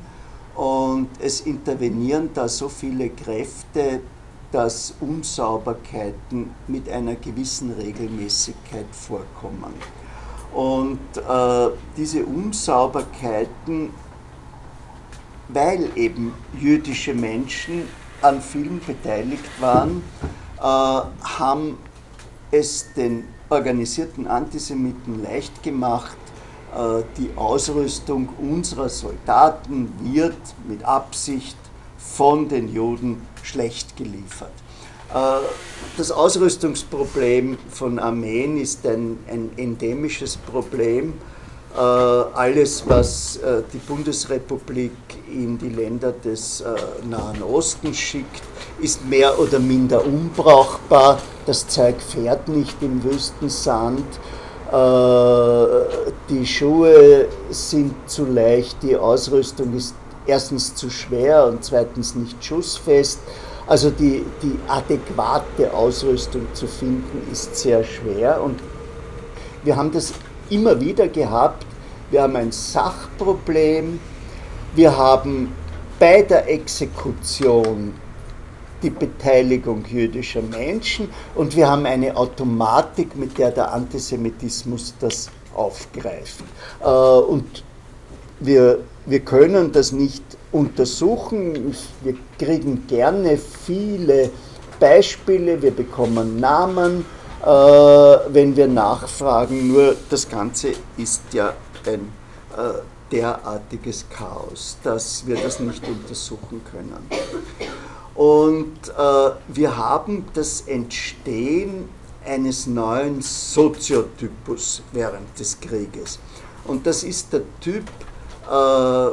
und es intervenieren da so viele Kräfte, dass Unsauberkeiten mit einer gewissen Regelmäßigkeit vorkommen. Und äh, diese Unsauberkeiten, weil eben jüdische Menschen an vielen beteiligt waren, äh, haben es den organisierten Antisemiten leicht gemacht, äh, die Ausrüstung unserer Soldaten wird mit Absicht von den Juden schlecht geliefert. Äh, das Ausrüstungsproblem von Armeen ist ein, ein endemisches Problem. Äh, alles, was die Bundesrepublik in die Länder des Nahen Ostens schickt, ist mehr oder minder unbrauchbar. Das Zeug fährt nicht im Wüstensand. Äh, die Schuhe sind zu leicht, die Ausrüstung ist erstens zu schwer und zweitens nicht schussfest. Also die, die adäquate Ausrüstung zu finden ist sehr schwer und wir haben das immer wieder gehabt. Wir haben ein Sachproblem, wir haben bei der Exekution die Beteiligung jüdischer Menschen und wir haben eine Automatik, mit der der Antisemitismus das aufgreift. Äh, und wir, wir können das nicht untersuchen. Wir kriegen gerne viele Beispiele, wir bekommen Namen, äh, wenn wir nachfragen. Nur das Ganze ist ja ein äh, derartiges Chaos, dass wir das nicht untersuchen können. Und äh, wir haben das Entstehen eines neuen Soziotypus während des Krieges. Und das ist der Typ äh,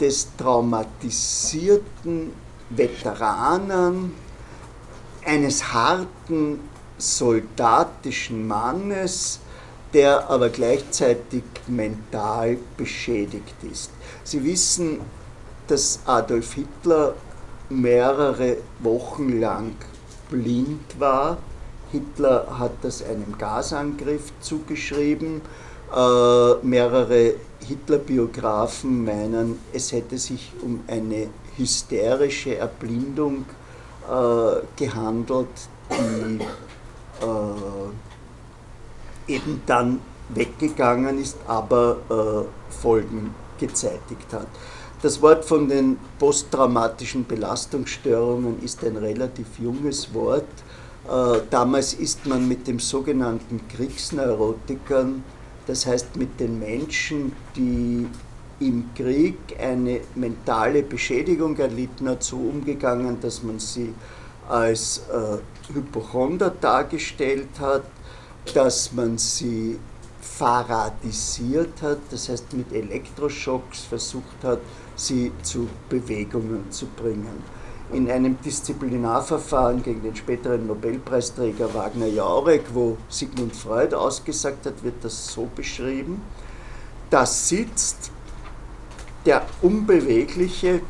des traumatisierten Veteranen, eines harten soldatischen Mannes, der aber gleichzeitig mental beschädigt ist. Sie wissen, dass Adolf Hitler mehrere Wochen lang blind war. Hitler hat das einem Gasangriff zugeschrieben. Äh, mehrere Hitler-Biografen meinen, es hätte sich um eine hysterische Erblindung äh, gehandelt, die äh, eben dann weggegangen ist, aber äh, Folgen gezeitigt hat. Das Wort von den posttraumatischen Belastungsstörungen ist ein relativ junges Wort. Äh, damals ist man mit dem sogenannten Kriegsneurotikern, das heißt mit den Menschen, die im Krieg eine mentale Beschädigung erlitten hat, so umgegangen, dass man sie als äh, Hypochonder dargestellt hat, dass man sie faradisiert hat, das heißt mit Elektroschocks versucht hat, sie zu Bewegungen zu bringen. In einem Disziplinarverfahren gegen den späteren Nobelpreisträger Wagner Jaurek, wo Sigmund Freud ausgesagt hat, wird das so beschrieben. Da sitzt der unbewegliche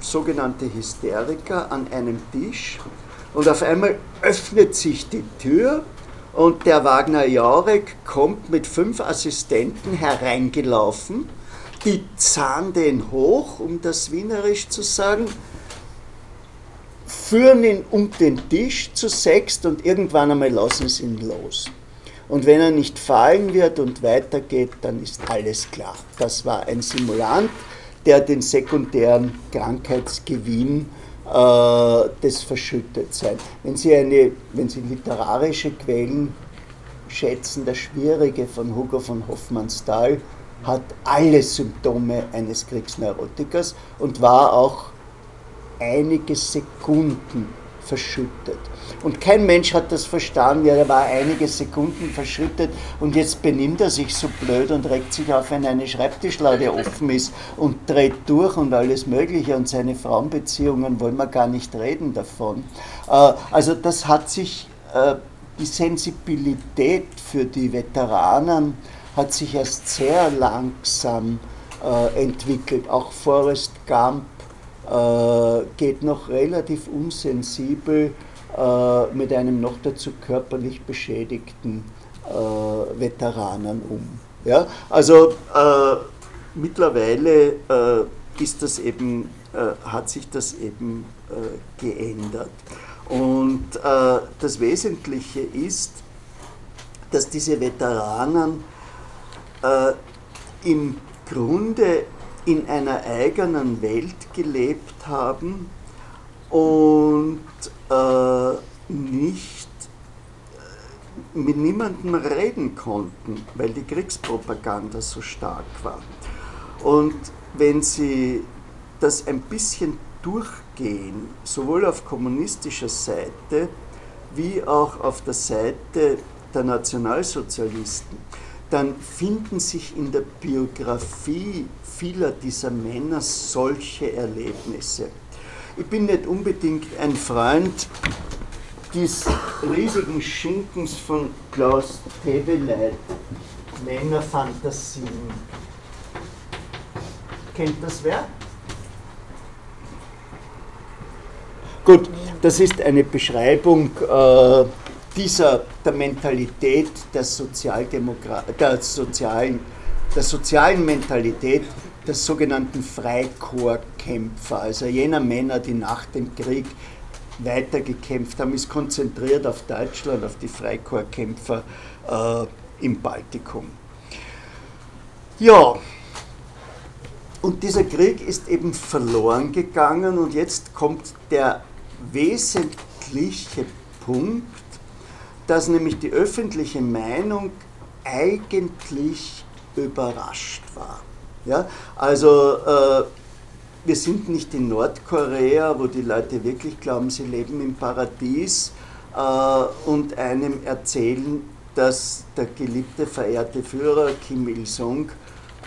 sogenannte Hysteriker an einem Tisch und auf einmal öffnet sich die Tür und der Wagner Jaurek kommt mit fünf Assistenten hereingelaufen, die zahnen den hoch, um das Wienerisch zu sagen, führen ihn um den Tisch zu sechst und irgendwann einmal lassen sie ihn los. Und wenn er nicht fallen wird und weitergeht, dann ist alles klar. Das war ein Simulant, der den sekundären Krankheitsgewinn äh, des Verschüttetseins. Wenn Sie, eine, wenn Sie literarische Quellen schätzen, der Schwierige von Hugo von Hoffmannsthal hat alle Symptome eines Kriegsneurotikers und war auch einige Sekunden verschüttet. Und kein Mensch hat das verstanden. Ja, er war einige Sekunden verschüttet und jetzt benimmt er sich so blöd und regt sich auf, wenn eine Schreibtischlade offen ist und dreht durch und alles Mögliche. Und seine Frauenbeziehungen wollen wir gar nicht reden davon. Äh, also das hat sich, äh, die Sensibilität für die Veteranen hat sich erst sehr langsam äh, entwickelt. Auch Forrest Gump geht noch relativ unsensibel äh, mit einem noch dazu körperlich beschädigten äh, Veteranen um. Ja? Also äh, mittlerweile äh, ist das eben, äh, hat sich das eben äh, geändert. Und das Wesentliche ist, dass diese Veteranen im Grunde in einer eigenen Welt gelebt haben und äh, nicht äh, mit niemandem reden konnten, weil die Kriegspropaganda so stark war. Und wenn Sie das ein bisschen durchgehen, sowohl auf kommunistischer Seite wie auch auf der Seite der Nationalsozialisten, dann finden sich in der Biografie vieler dieser Männer solche Erlebnisse. Ich bin nicht unbedingt ein Freund des riesigen Schinkens von Klaus Teweleit, Männerfantasien. Kennt das wer? Gut, das ist eine Beschreibung äh, dieser, der Mentalität der, Sozialdemokra der, sozialen, der sozialen Mentalität der sogenannten Freikorpskämpfer, also jener Männer, die nach dem Krieg weitergekämpft haben, ist konzentriert auf Deutschland, auf die Freikorpskämpfer äh, im Baltikum. Ja, und dieser Krieg ist eben verloren gegangen und jetzt kommt der wesentliche Punkt, dass nämlich die öffentliche Meinung eigentlich überrascht war. Ja? Also äh, wir sind nicht in Nordkorea, wo die Leute wirklich glauben, sie leben im Paradies äh, und einem erzählen, dass der geliebte, verehrte Führer Kim Il-sung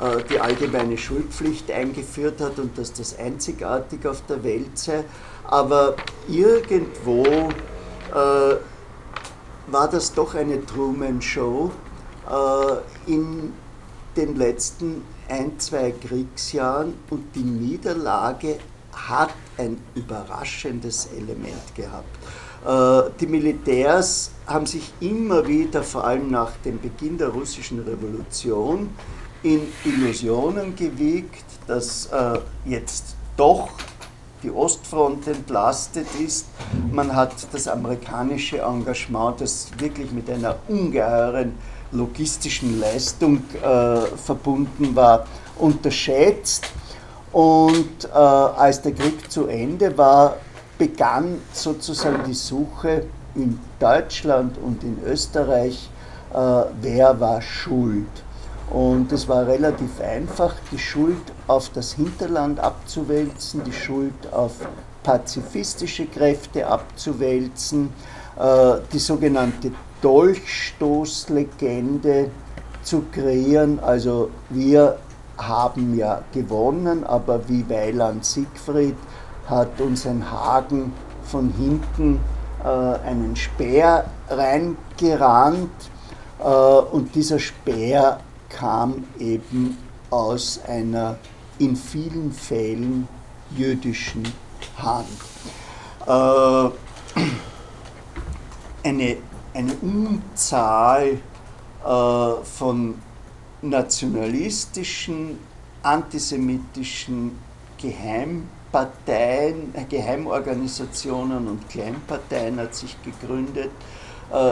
äh, die allgemeine Schulpflicht eingeführt hat und dass das einzigartig auf der Welt sei. Aber irgendwo äh, war das doch eine Truman-Show äh, in den letzten ein, zwei Kriegsjahren und die Niederlage hat ein überraschendes Element gehabt. Äh, die Militärs haben sich immer wieder, vor allem nach dem Beginn der russischen Revolution, in Illusionen gewiegt, dass äh, jetzt doch die Ostfront entlastet ist. Man hat das amerikanische Engagement, das wirklich mit einer ungeheuren logistischen Leistung äh, verbunden war, unterschätzt. Und äh, als der Krieg zu Ende war, begann sozusagen die Suche in Deutschland und in Österreich, äh, wer war schuld. Und es war relativ einfach, die Schuld auf das Hinterland abzuwälzen, die Schuld auf pazifistische Kräfte abzuwälzen, äh, die sogenannte Dolchstoßlegende zu kreieren. Also wir haben ja gewonnen, aber wie Weiland Siegfried hat uns ein Hagen von hinten äh, einen Speer reingerannt äh, und dieser Speer kam eben aus einer in vielen Fällen jüdischen Hand. Äh, eine, eine Unzahl äh, von nationalistischen, antisemitischen Geheimparteien, äh, Geheimorganisationen und Kleinparteien hat sich gegründet.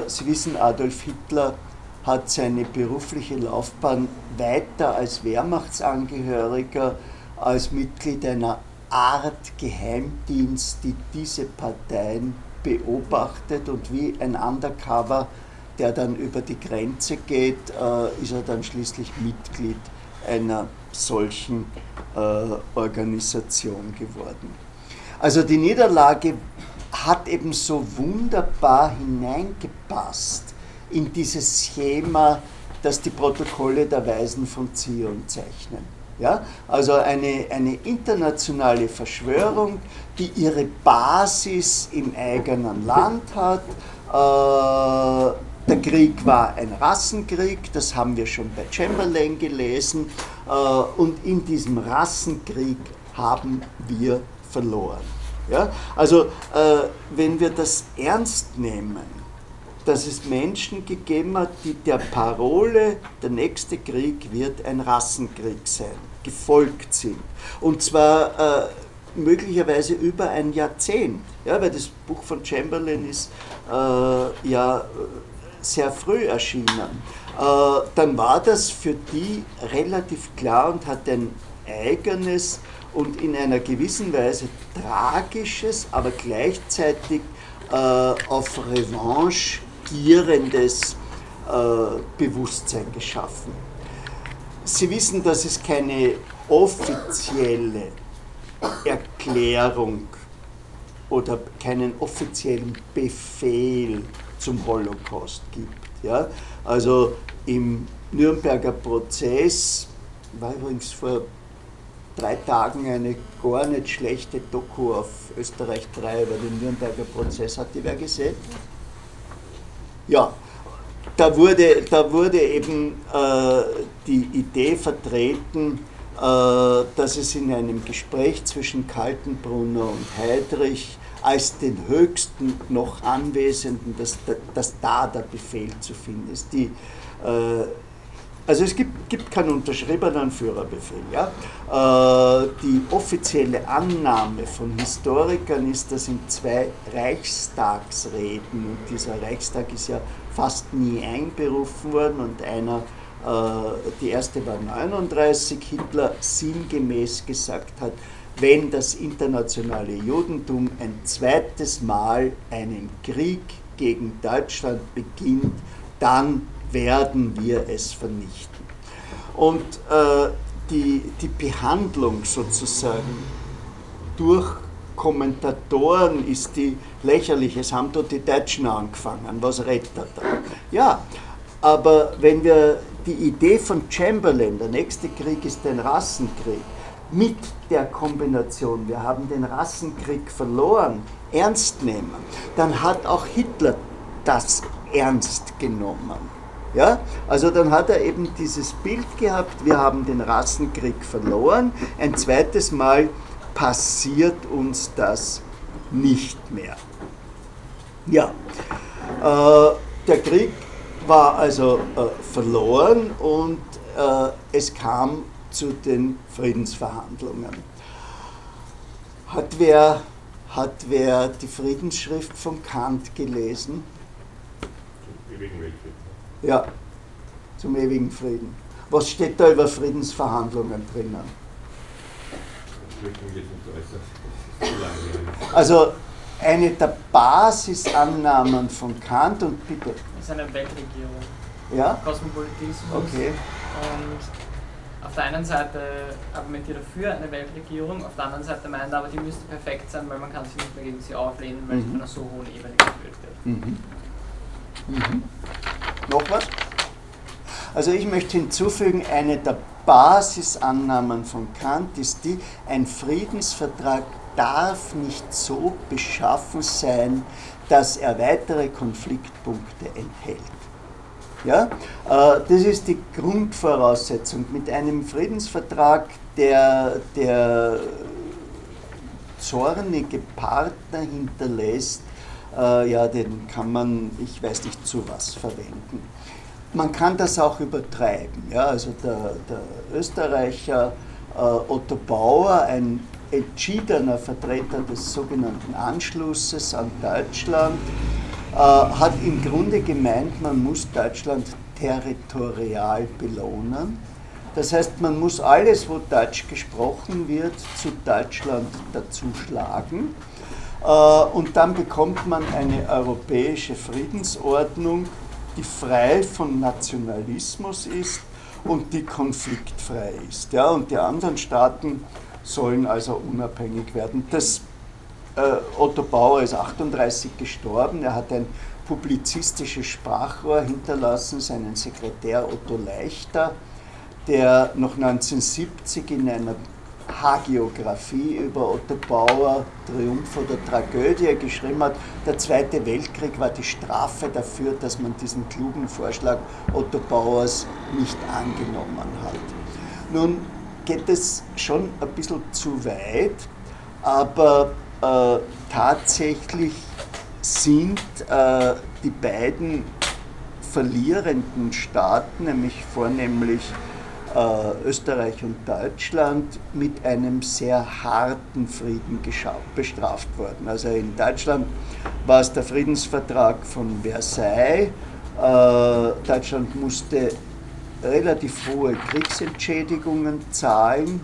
Sie wissen, Adolf Hitler hat seine berufliche Laufbahn weiter als Wehrmachtsangehöriger, als Mitglied einer Art Geheimdienst, die diese Parteien beobachtet und wie ein Undercover, der dann über die Grenze geht, äh, ist er dann schließlich Mitglied einer solchen äh, Organisation geworden. Also die Niederlage hat eben so wunderbar hineingepasst in dieses Schema, das die Protokolle der Weisen von Zion zeichnen. Ja? Also eine, eine internationale Verschwörung, die ihre Basis im eigenen Land hat. Äh, der Krieg war ein Rassenkrieg, das haben wir schon bei Chamberlain gelesen. Äh, und in diesem Rassenkrieg haben wir verloren. Ja? Also äh, wenn wir das ernst nehmen, dass es Menschen gegeben hat, die der Parole, der nächste Krieg wird ein Rassenkrieg sein, gefolgt sind. Und zwar äh, möglicherweise über ein Jahrzehnt, ja, weil das Buch von Chamberlain ist äh, ja sehr früh erschienen. Äh, dann war das für die relativ klar und hat ein eigenes und in einer gewissen Weise tragisches, aber gleichzeitig äh, auf Revanche gierendes äh, Bewusstsein geschaffen. Sie wissen, dass es keine offizielle Erklärung oder keinen offiziellen Befehl zum Holocaust gibt. Ja? Also im Nürnberger Prozess war übrigens vor drei Tagen eine gar nicht schlechte Doku auf Österreich 3 über den Nürnberger Prozess. Hat die wer gesehen? Ja, da wurde, da wurde eben äh, die Idee vertreten, äh, dass es in einem Gespräch zwischen Kaltenbrunner und Heydrich als den höchsten noch Anwesenden, dass, dass da der Befehl zu finden ist. Die, äh, also es gibt, gibt keinen unterschriebenen Führerbefehl. Ja? Äh, die offizielle Annahme von Historikern ist, dass in zwei Reichstagsreden, und dieser Reichstag ist ja fast nie einberufen worden und einer, äh, die erste war 39, Hitler sinngemäß gesagt hat, wenn das internationale Judentum ein zweites Mal einen Krieg gegen Deutschland beginnt, dann werden wir es vernichten. Und äh, die, die Behandlung sozusagen durch Kommentatoren ist die lächerlich. Es haben dort die Deutschen angefangen. Was redet er da? Ja, aber wenn wir die Idee von Chamberlain, der nächste Krieg ist ein Rassenkrieg, mit der Kombination, wir haben den Rassenkrieg verloren, ernst nehmen, dann hat auch Hitler das ernst genommen. Ja? Also dann hat er eben dieses Bild gehabt, wir haben den Rassenkrieg verloren, ein zweites Mal passiert uns das nicht mehr. Ja, äh, der Krieg war also äh, verloren und äh, es kam zu den Friedensverhandlungen. Hat wer, hat wer die Friedensschrift von Kant gelesen? Ewigen Weltfrieden. Ja, zum ewigen Frieden. Was steht da über Friedensverhandlungen drinnen? Also eine der Basisannahmen von Kant und bitte. Das ist eine Weltregierung. Ja? Kosmopolitismus. Okay. Und auf der einen Seite argumentiert er für eine Weltregierung, auf der anderen Seite meint er aber, die müsste perfekt sein, weil man kann sich nicht mehr gegen sie auflehnen, weil mhm. sie von einer so hohen Ebene geführt wird. Mhm. Mhm. Noch was? Also ich möchte hinzufügen, eine der Basisannahmen von Kant ist die, ein Friedensvertrag darf nicht so beschaffen sein, dass er weitere Konfliktpunkte enthält. Ja? Äh, das ist die Grundvoraussetzung. Mit einem Friedensvertrag, der, der zornige Partner hinterlässt, äh, ja, den kann man, ich weiß nicht zu was, verwenden. Man kann das auch übertreiben. Ja? Also der, der Österreicher äh, Otto Bauer, ein entschiedener Vertreter des sogenannten Anschlusses an Deutschland, äh, hat im Grunde gemeint, man muss Deutschland territorial belohnen. Das heißt, man muss alles, wo Deutsch gesprochen wird, zu Deutschland dazu schlagen. Äh, und dann bekommt man eine europäische Friedensordnung, die frei von Nationalismus ist und die konfliktfrei ist. Ja, und die anderen Staaten sollen also unabhängig werden. Das, äh, Otto Bauer ist 38 gestorben, er hat ein publizistisches Sprachrohr hinterlassen, seinen Sekretär Otto Leichter, der noch 1970 in einer Hagiografie über Otto Bauer, Triumph oder Tragödie geschrieben hat. Der Zweite Weltkrieg war die Strafe dafür, dass man diesen klugen Vorschlag Otto Bauers nicht angenommen hat. Nun geht es schon ein bisschen zu weit, aber äh, tatsächlich sind äh, die beiden verlierenden Staaten, nämlich vornehmlich äh, Österreich und Deutschland, mit einem sehr harten Frieden bestraft worden. Also in Deutschland war es der Friedensvertrag von Versailles. Äh, Deutschland musste relativ hohe Kriegsentschädigungen zahlen.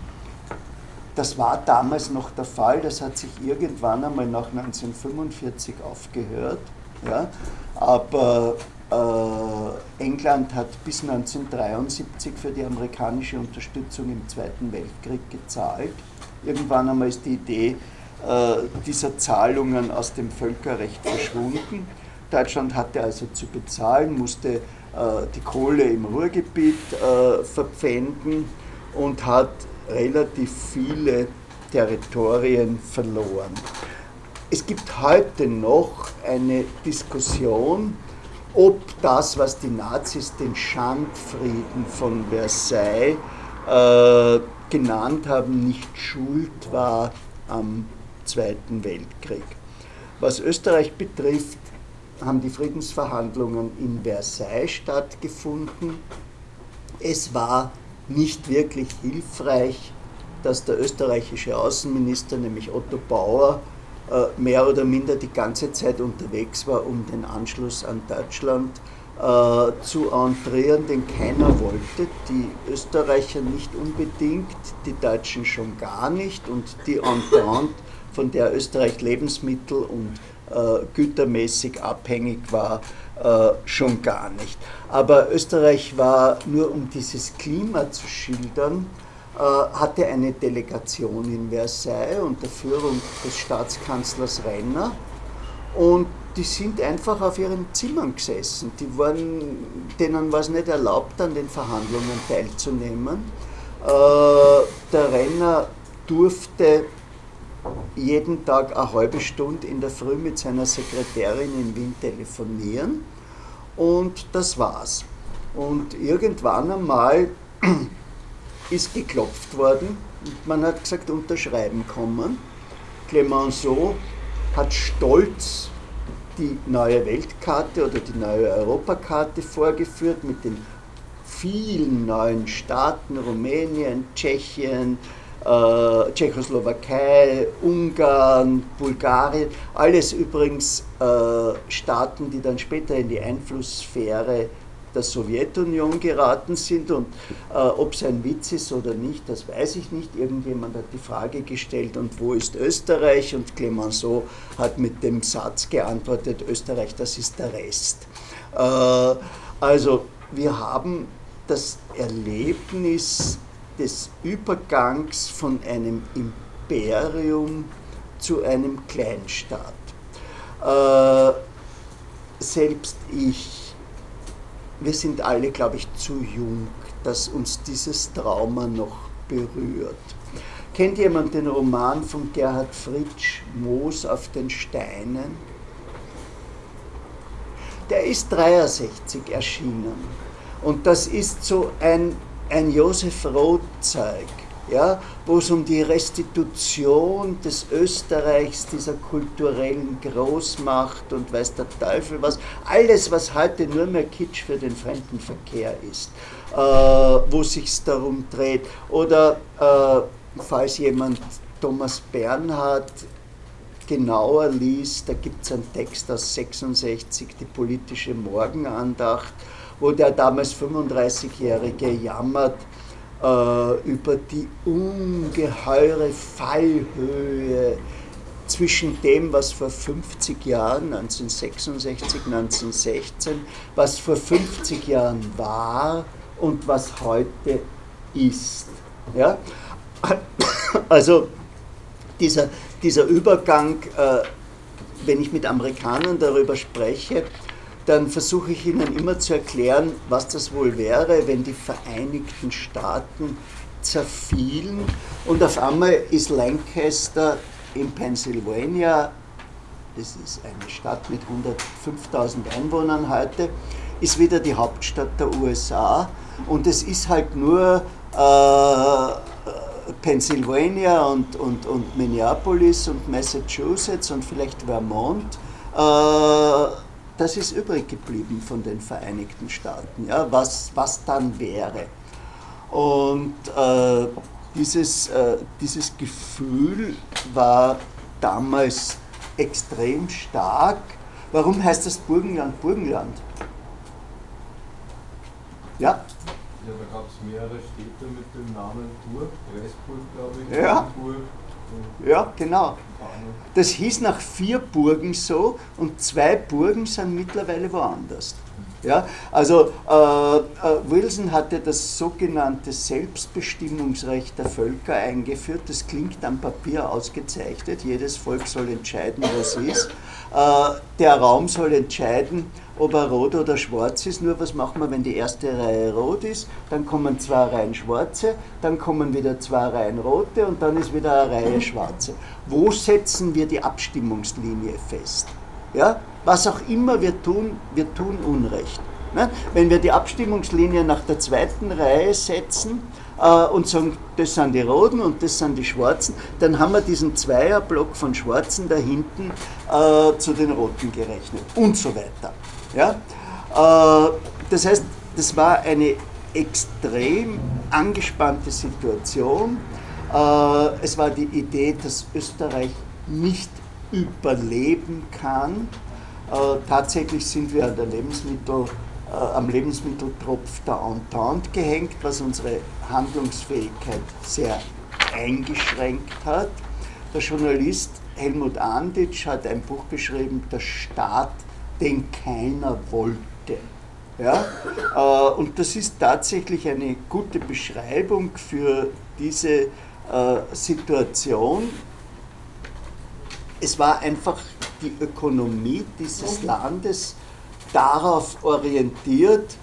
Das war damals noch der Fall, das hat sich irgendwann einmal nach 1945 aufgehört. Ja. Aber England hat bis 1973 für die amerikanische Unterstützung im Zweiten Weltkrieg gezahlt. Irgendwann einmal ist die Idee äh, dieser Zahlungen aus dem Völkerrecht verschwunden. Deutschland hatte also zu bezahlen, musste äh, die Kohle im Ruhrgebiet äh, verpfänden und hat relativ viele Territorien verloren. Es gibt heute noch eine Diskussion, ob das, was die Nazis den Schandfrieden von Versailles äh, genannt haben, nicht schuld war am Zweiten Weltkrieg. Was Österreich betrifft, haben die Friedensverhandlungen in Versailles stattgefunden. Es war nicht wirklich hilfreich, dass der österreichische Außenminister, nämlich Otto Bauer, mehr oder minder die ganze Zeit unterwegs war, um den Anschluss an Deutschland äh, zu entrieren, den keiner wollte. Die Österreicher nicht unbedingt, die Deutschen schon gar nicht und die Entente, von der Österreich Lebensmittel und äh, gütermäßig abhängig war, äh, schon gar nicht. Aber Österreich war, nur um dieses Klima zu schildern, äh, hatte eine Delegation in Versailles unter Führung des Staatskanzlers Renner und die sind einfach auf ihren Zimmern gesessen. Die waren, denen war es nicht erlaubt, an den Verhandlungen teilzunehmen. Der Renner durfte jeden Tag eine halbe Stunde in der Früh mit seiner Sekretärin in Wien telefonieren und das war's. Und irgendwann einmal ist geklopft worden und man hat gesagt, unterschreiben kommen. Clemenceau hat stolz die neue Weltkarte oder die neue Europakarte vorgeführt mit den vielen neuen Staaten, Rumänien, Tschechien, äh, Tschechoslowakei, Ungarn, Bulgarien, alles übrigens äh, Staaten, die dann später in die Einflusssphäre der Sowjetunion geraten sind und äh, ob es ein Witz ist oder nicht, das weiß ich nicht. Irgendjemand hat die Frage gestellt, und wo ist Österreich? Und Clemenceau hat mit dem Satz geantwortet, Österreich, das ist der Rest. Äh, also wir haben das Erlebnis des Übergangs von einem Imperium zu einem Kleinstaat. Äh, selbst ich, wir sind alle, glaube ich, zu jung, dass uns dieses Trauma noch berührt. Kennt jemand den Roman von Gerhard Fritsch, Moos auf den Steinen? Der ist 63 erschienen. Und das ist so ein, ein Josef Roth-Zeug, ja, wo es um die Restitution des Österreichs, dieser kulturellen Großmacht und weiß der Teufel was, alles, was heute nur mehr Kitsch für den Fremdenverkehr ist, äh, wo sich darum dreht. Oder äh, falls jemand Thomas Bernhard genauer liest, da gibt es einen Text aus 66, die politische Morgenandacht, wo der damals 35-Jährige jammert über die ungeheure Fallhöhe zwischen dem, was vor 50 Jahren, 1966, 1916, was vor 50 Jahren war und was heute ist. Ja? Also dieser, dieser Übergang, äh, wenn ich mit Amerikanern darüber spreche, dann versuche ich Ihnen immer zu erklären, was das wohl wäre, wenn die Vereinigten Staaten zerfielen und auf einmal ist Lancaster in Pennsylvania, das ist eine Stadt mit 105.000 Einwohnern heute, ist wieder die Hauptstadt der USA und es ist halt nur äh, Pennsylvania und, und, und Minneapolis und Massachusetts und vielleicht Vermont. Äh, das ist übrig geblieben von den Vereinigten Staaten, ja, was, was dann wäre. Und äh, dieses, äh, dieses Gefühl war damals extrem stark. Warum heißt das Burgenland Burgenland? Ja? Ja, da gab es mehrere Städte mit dem Namen Burg, Preisburg, glaube ich, ja. Burg, ja, genau. Das hieß nach vier Burgen so und zwei Burgen sind mittlerweile woanders. Ja, also äh, äh, Wilson hatte das sogenannte Selbstbestimmungsrecht der Völker eingeführt. Das klingt am Papier ausgezeichnet. Jedes Volk soll entscheiden, was ist. Äh, der Raum soll entscheiden, ob er rot oder schwarz ist. Nur was machen wir, wenn die erste Reihe rot ist? Dann kommen zwei Reihen schwarze, dann kommen wieder zwei Reihen rote und dann ist wieder eine Reihe schwarze. Wo setzen wir die Abstimmungslinie fest? Ja? Was auch immer wir tun, wir tun Unrecht. Ne? Wenn wir die Abstimmungslinie nach der zweiten Reihe setzen äh, und sagen, das sind die Roten und das sind die Schwarzen, dann haben wir diesen Zweierblock von Schwarzen da hinten äh, zu den Roten gerechnet und so weiter. Ja? Äh, das heißt, das war eine extrem angespannte Situation. Es war die Idee, dass Österreich nicht überleben kann. Äh, tatsächlich sind wir an der Lebensmittel, am Lebensmitteltropf der Entente gehängt, was unsere Handlungsfähigkeit sehr eingeschränkt hat. Der Journalist Helmut Anditsch hat ein Buch geschrieben, Der Staat den keiner wollte. Ja? Äh, und das ist tatsächlich eine gute Beschreibung für diese äh, Situation. Es war einfach die Ökonomie dieses Landes darauf orientiert,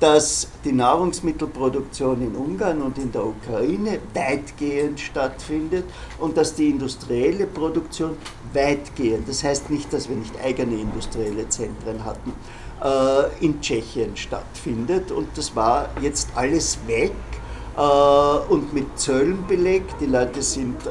dass die Nahrungsmittelproduktion in Ungarn und in der Ukraine weitgehend stattfindet und dass die industrielle Produktion weitgehend, das heißt nicht, dass wir nicht eigene industrielle Zentren hatten, äh, in Tschechien stattfindet. Und das war jetzt alles weg äh, und mit Zöllen belegt. Die Leute sind äh,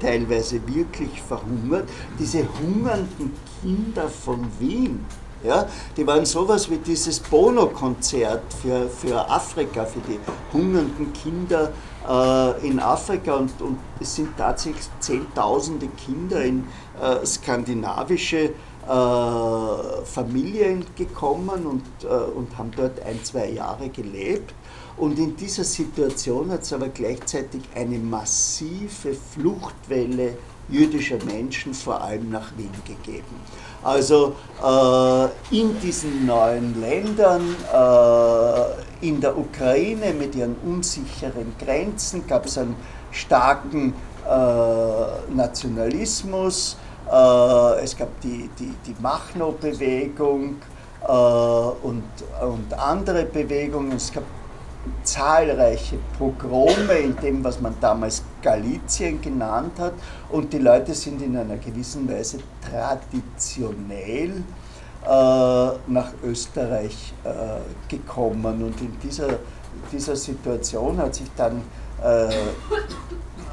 teilweise wirklich verhungert. Diese hungernden Kinder von Wien, ja, die waren sowas wie dieses Bono-Konzert für, für Afrika, für die hungernden Kinder äh, in Afrika. Und, und es sind tatsächlich zehntausende Kinder in äh, skandinavische äh, Familien gekommen und, äh, und haben dort ein, zwei Jahre gelebt. Und in dieser Situation hat es aber gleichzeitig eine massive Fluchtwelle jüdischer Menschen vor allem nach Wien gegeben. Also äh, in diesen neuen Ländern, äh, in der Ukraine mit ihren unsicheren Grenzen, gab es einen starken äh, Nationalismus, äh, es gab die, die, die Machno-Bewegung äh, und, und andere Bewegungen. Es gab zahlreiche Pogrome in dem, was man damals Galizien genannt hat. Und die Leute sind in einer gewissen Weise traditionell äh, nach Österreich äh, gekommen. Und in dieser, dieser Situation hat sich dann äh,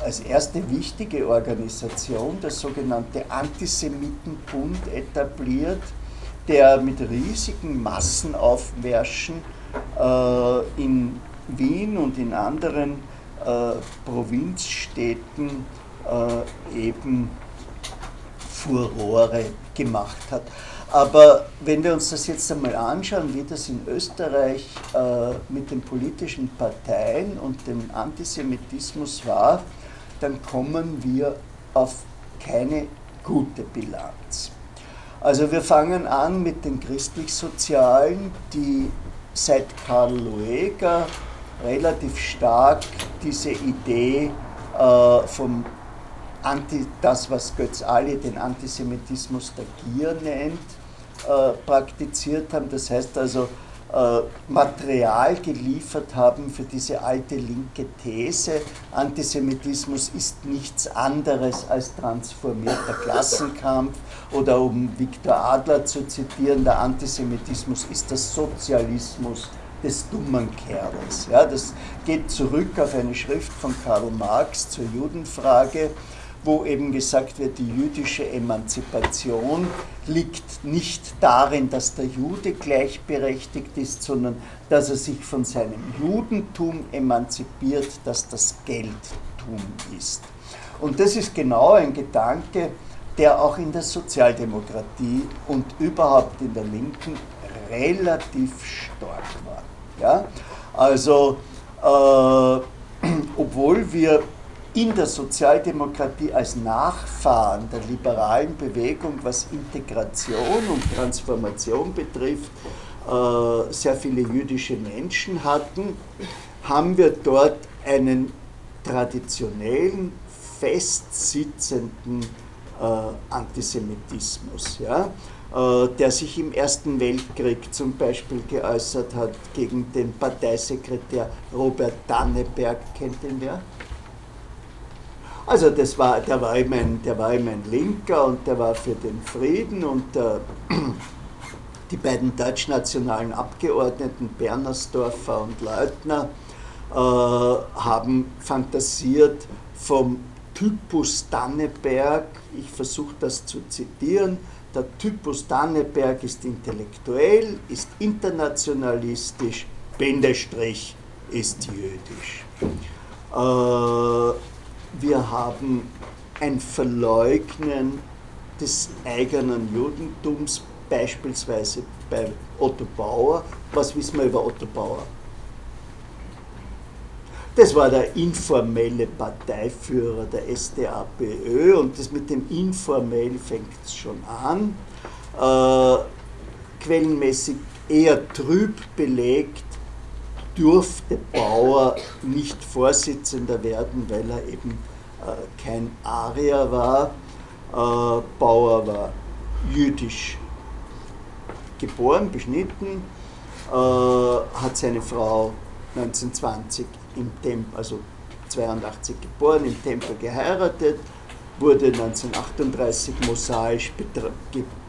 als erste wichtige Organisation der sogenannte Antisemitenbund etabliert, der mit riesigen Massenaufmärschen in Wien und in anderen äh, Provinzstädten äh, eben Furore gemacht hat. Aber wenn wir uns das jetzt einmal anschauen, wie das in Österreich äh, mit den politischen Parteien und dem Antisemitismus war, dann kommen wir auf keine gute Bilanz. Also wir fangen an mit den Christlich-Sozialen, die seit Karl Lueger relativ stark diese Idee äh, vom Anti, das, was Götz Ali den Antisemitismus der Gier nennt, äh, praktiziert haben. Das heißt also, Material geliefert haben für diese alte linke These, Antisemitismus ist nichts anderes als transformierter Klassenkampf oder um Viktor Adler zu zitieren, der Antisemitismus ist der Sozialismus des dummen Kerls. Ja, das geht zurück auf eine Schrift von Karl Marx zur Judenfrage wo eben gesagt wird, die jüdische Emanzipation liegt nicht darin, dass der Jude gleichberechtigt ist, sondern dass er sich von seinem Judentum emanzipiert, dass das Geldtum ist. Und das ist genau ein Gedanke, der auch in der Sozialdemokratie und überhaupt in der Linken relativ stark war. Ja? Also, äh, obwohl wir in der Sozialdemokratie als Nachfahren der liberalen Bewegung, was Integration und Transformation betrifft, äh, sehr viele jüdische Menschen hatten, haben wir dort einen traditionellen, festsitzenden äh, Antisemitismus, ja, äh, der sich im Ersten Weltkrieg zum Beispiel geäußert hat gegen den Parteisekretär Robert Danneberg, kennt den wer? Also das war, der, war immer ein, der war immer ein Linker und der war für den Frieden und äh, die beiden deutschnationalen Abgeordneten Bernersdorfer und Leutner äh, haben fantasiert vom Typus Danneberg, ich versuche das zu zitieren, der Typus Danneberg ist intellektuell, ist internationalistisch, Bindestrich ist jüdisch. Äh, wir haben ein Verleugnen des eigenen Judentums, beispielsweise bei Otto Bauer. Was wissen wir über Otto Bauer? Das war der informelle Parteiführer der SDAPÖ und das mit dem informell fängt es schon an. Äh, quellenmäßig eher trüb belegt durfte Bauer nicht Vorsitzender werden, weil er eben äh, kein Arier war. Äh, Bauer war jüdisch geboren, beschnitten, äh, hat seine Frau 1920 im Tempel, also 82 geboren, im Tempel geheiratet, wurde 1938 mosaisch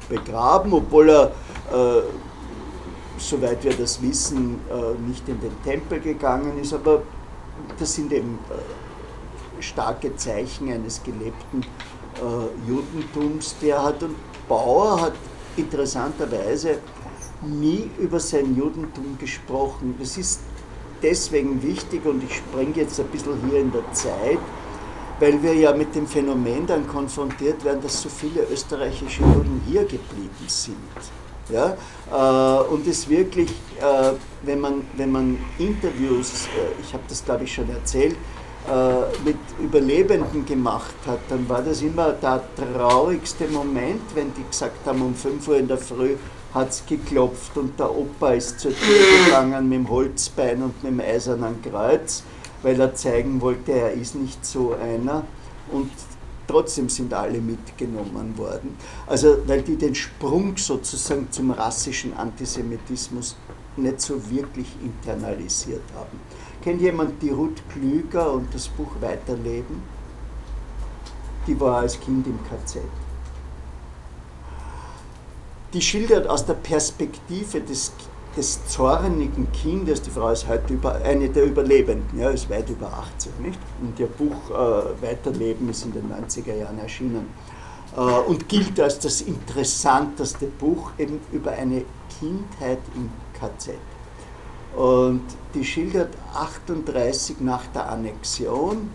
begraben, obwohl er äh, soweit wir das wissen, äh, nicht in den Tempel gegangen ist, aber das sind eben äh, starke Zeichen eines gelebten äh, Judentums, der hat und Bauer hat interessanterweise nie über sein Judentum gesprochen. Das ist deswegen wichtig und ich springe jetzt ein bisschen hier in der Zeit, weil wir ja mit dem Phänomen dann konfrontiert werden, dass so viele österreichische Juden hier geblieben sind. Ja? Äh, und es wirklich, äh, wenn, man, wenn man Interviews, äh, ich habe das glaube ich schon erzählt, äh, mit Überlebenden gemacht hat, dann war das immer der traurigste Moment, wenn die gesagt haben, um 5 Uhr in der Früh hat es geklopft und der Opa ist zur Tür gegangen mit dem Holzbein und mit dem eisernen Kreuz, weil er zeigen wollte, er ist nicht so einer. Und trotzdem sind alle mitgenommen worden. Also weil die den Sprung sozusagen zum rassischen Antisemitismus nicht so wirklich internalisiert haben. Kennt jemand die Ruth Klüger und das Buch Weiterleben? Die war als Kind im KZ. Die schildert aus der Perspektive des, des zornigen Kindes, die Frau ist heute über, eine der Überlebenden, ja, ist weit über 80, nicht? Und ihr Buch äh, Weiterleben ist in den 90er Jahren erschienen äh, und gilt als das interessanteste Buch eben über eine Kindheit im KZ. Und die schildert 38 nach der Annexion,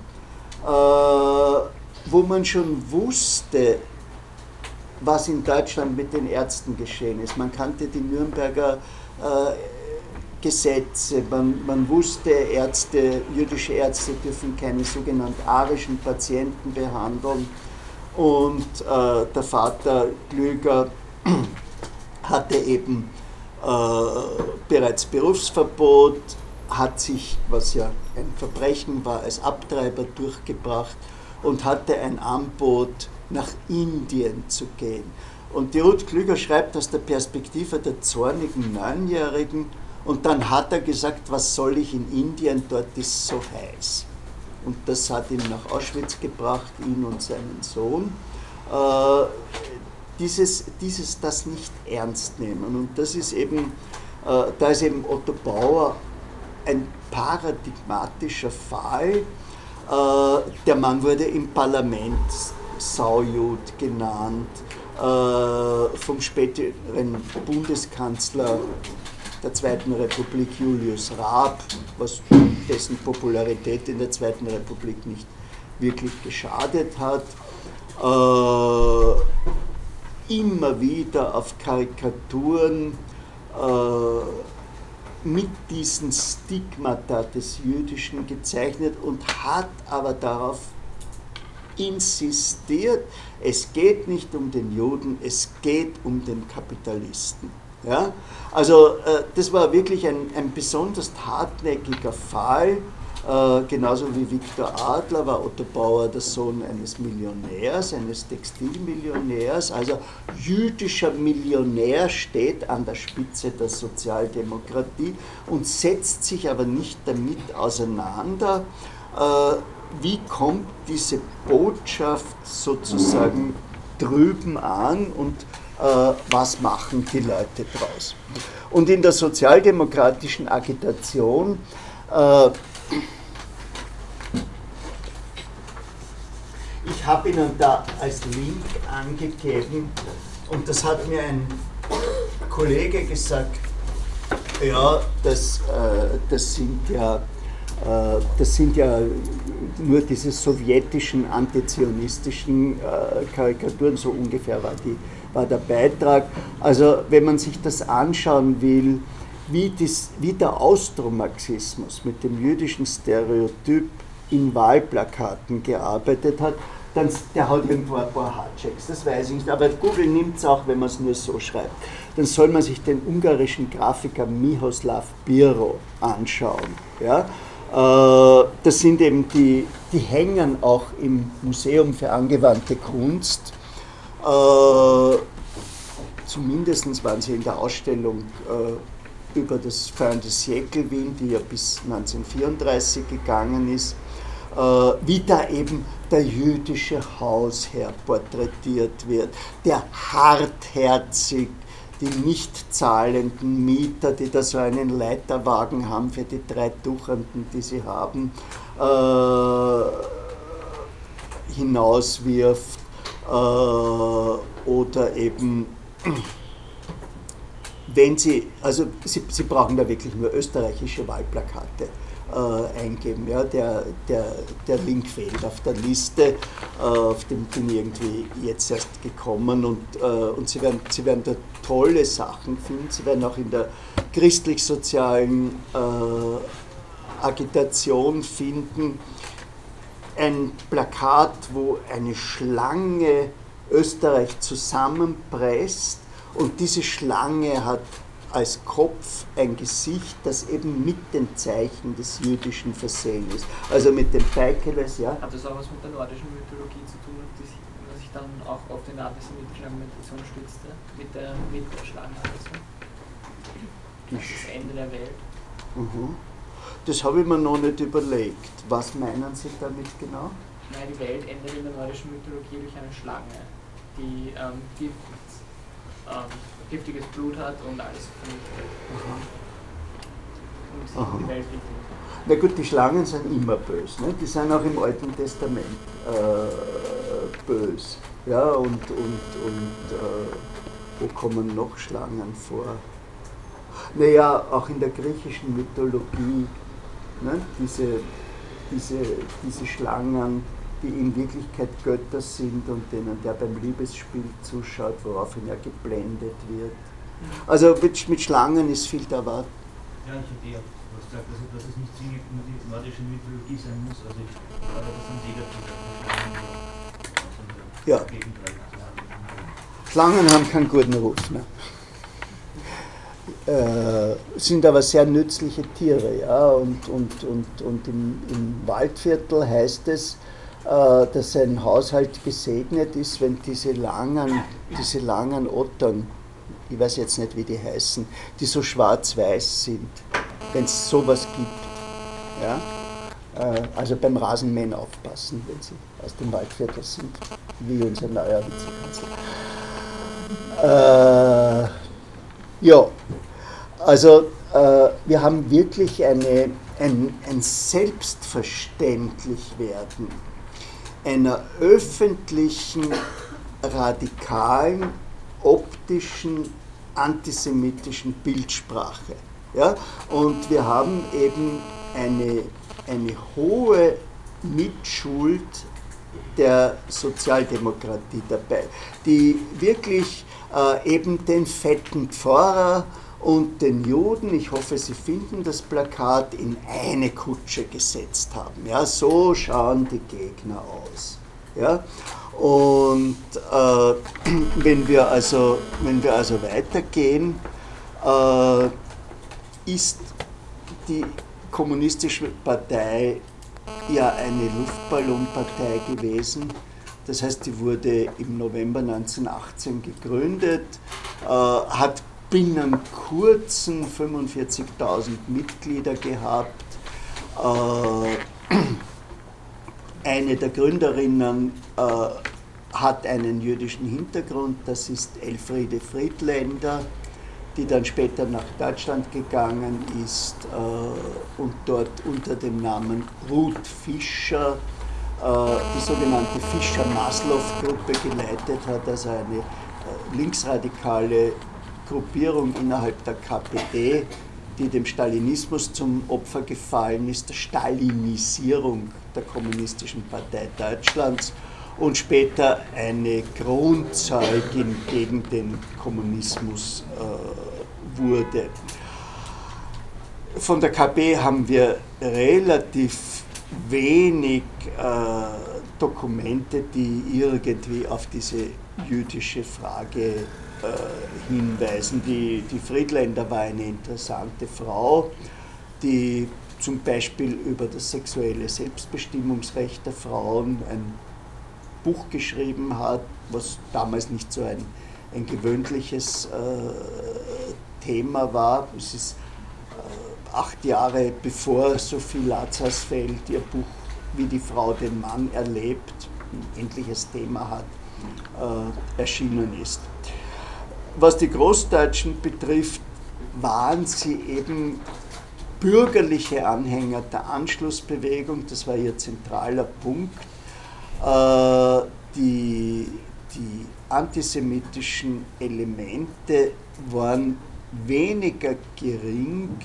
äh, wo man schon wusste, was in Deutschland mit den Ärzten geschehen ist. Man kannte die Nürnberger Gesetze, man, man wusste, Ärzte, jüdische Ärzte dürfen keine sogenannten arischen Patienten behandeln. Und äh, der Vater Klüger hatte eben äh, bereits Berufsverbot, hat sich, was ja ein Verbrechen war, als Abtreiber durchgebracht und hatte ein Angebot, nach Indien zu gehen. Und die Ruth Klüger schreibt aus der Perspektive der zornigen Neunjährigen und dann hat er gesagt, was soll ich in Indien, dort ist so heiß. Und das hat ihn nach Auschwitz gebracht, ihn und seinen Sohn. Äh, dieses, dieses das nicht ernst nehmen. Und das ist eben, äh, da ist eben Otto Bauer ein paradigmatischer Fall. Äh, der Mann wurde im Parlament Saujud genannt, vom späteren Bundeskanzler der Zweiten Republik Julius Raab, was dessen Popularität in der Zweiten Republik nicht wirklich geschadet hat. Äh, immer wieder auf Karikaturen äh, mit diesen Stigmata des Jüdischen gezeichnet und hat aber darauf insistiert, es geht nicht um den Juden, es geht um den Kapitalisten. Ja? Also äh, das war wirklich ein, ein besonders hartnäckiger Fall äh, genauso wie Viktor Adler war Otto Bauer der Sohn eines Millionärs, eines Textilmillionärs. Also jüdischer Millionär steht an der Spitze der Sozialdemokratie und setzt sich aber nicht damit auseinander, äh, wie kommt diese Botschaft sozusagen drüben an und äh, was machen die Leute draus. Und in der sozialdemokratischen Agitation äh, Ich habe Ihnen da als Link angegeben und das hat mir ein Kollege gesagt, ja, das, äh, das, sind ja, das sind ja nur diese sowjetischen antizionistischen äh, Karikaturen, so ungefähr war, die, war der Beitrag. Also wenn man sich das anschauen will, wie, das, wie der Austromarxismus mit dem jüdischen Stereotyp in Wahlplakaten gearbeitet hat, dann der hat irgendwo ein paar Hardchecks, das weiß ich nicht. Aber Google nimmt es auch, wenn man es nur so schreibt. Dann soll man sich den ungarischen Grafiker Mihoslav Biro anschauen. Ja? Äh, das sind eben die, die hängen auch im Museum für angewandte Kunst. Äh, zumindest waren sie in der Ausstellung äh, über das Feiernde Siècle Wien, die ja bis 1934 gegangen ist, wie da eben der jüdische Hausherr porträtiert wird, der hartherzig die nicht zahlenden Mieter, die da so einen Leiterwagen haben für die drei Tuchenden, die sie haben, äh, hinauswirft äh, oder eben wenn sie, also sie, sie brauchen da wirklich nur österreichische Wahlplakate äh, eingeben. Ja, der, der, der Link fehlt auf der Liste, äh, auf dem bin irgendwie jetzt erst gekommen und, äh, und Sie, werden, Sie werden da tolle Sachen finden. Sie werden auch in der christlich-sozialen äh, Agitation finden, ein Plakat, wo eine Schlange Österreich zusammenpresst und diese Schlange hat als Kopf ein Gesicht, das eben mit den Zeichen des Jüdischen versehen ist. Also mit dem Peikeles, ja. Hat das auch was mit der nordischen Mythologie zu tun, die sich, was sich dann auch auf die antisemitische Argumentation stützte, mit der, mit der Schlange also? Das Ende der Welt. Mhm. Das habe ich mir noch nicht überlegt. Was meinen Sie damit genau? Nein, die Welt endet in der nordischen Mythologie durch eine Schlange, die ähm, Gift, ähm, giftiges Blut hat und alles vernichtet. Und die Welt. Na gut, die Schlangen sind immer böse. Ne? Die sind auch im Alten Testament äh, böse. Ja, und, und, und äh, wo kommen noch Schlangen vor? Naja, auch in der griechischen Mythologie, ne? diese, diese, diese Schlangen, die in Wirklichkeit Götter sind und denen der beim Liebesspiel zuschaut, woraufhin er geblendet wird. Also mit, mit Schlangen ist viel da erwartet. Ja, ich hätte ja was gesagt, also, dass es nicht zwingend nur die nordische Mythologie sein muss. Also ich glaube, das sind negative Schlangen. Ja. Schlangen haben keinen guten Ruf. Ne? Äh, sind aber sehr nützliche Tiere. Ja? Und, und, und, und im, im Waldviertel heißt es, äh, dass ein Haushalt gesegnet ist, wenn diese langen, diese langen Ottern, ich weiß jetzt nicht, wie die heißen, die so schwarz-weiß sind, wenn es sowas gibt. Ja? Äh, also beim Rasenmähen aufpassen, wenn sie aus dem Waldviertel sind, wie unser neuer Vizekanzler. Äh, ja, also äh, wir haben wirklich eine, ein, ein Selbstverständlichwerden einer öffentlichen, radikalen, optischen, antisemitischen Bildsprache. Ja? Und wir haben eben eine, eine hohe Mitschuld der Sozialdemokratie dabei, die wirklich äh, eben den fetten Pfarrer und den Juden, ich hoffe, Sie finden das Plakat, in eine Kutsche gesetzt haben. Ja, so schauen die Gegner aus. Ja? Und äh, wenn, wir also, wenn wir also weitergehen, äh, ist die Kommunistische Partei ja eine Luftballonpartei gewesen. Das heißt, die wurde im November 1918 gegründet, äh, hat binnen kurzen 45.000 Mitglieder gehabt. Äh, eine der Gründerinnen äh, hat einen jüdischen Hintergrund, das ist Elfriede Friedländer, die dann später nach Deutschland gegangen ist äh, und dort unter dem Namen Ruth Fischer die sogenannte Fischer-Maslow-Gruppe geleitet hat, also eine linksradikale Gruppierung innerhalb der KPD, die dem Stalinismus zum Opfer gefallen ist, der Stalinisierung der Kommunistischen Partei Deutschlands und später eine Grundzeugin gegen den Kommunismus äh, wurde. Von der KP haben wir relativ wenig äh, Dokumente, die irgendwie auf diese jüdische Frage äh, hinweisen. Die, die Friedländer war eine interessante Frau, die zum Beispiel über das sexuelle Selbstbestimmungsrecht der Frauen ein Buch geschrieben hat, was damals nicht so ein, ein gewöhnliches äh, Thema war. Es ist äh, acht Jahre bevor Sophie Lazarsfeld ihr Buch Wie die Frau den Mann erlebt, ein endliches Thema hat, äh, erschienen ist. Was die Großdeutschen betrifft, waren sie eben bürgerliche Anhänger der Anschlussbewegung, das war ihr zentraler Punkt. Äh, die, die antisemitischen Elemente waren weniger gering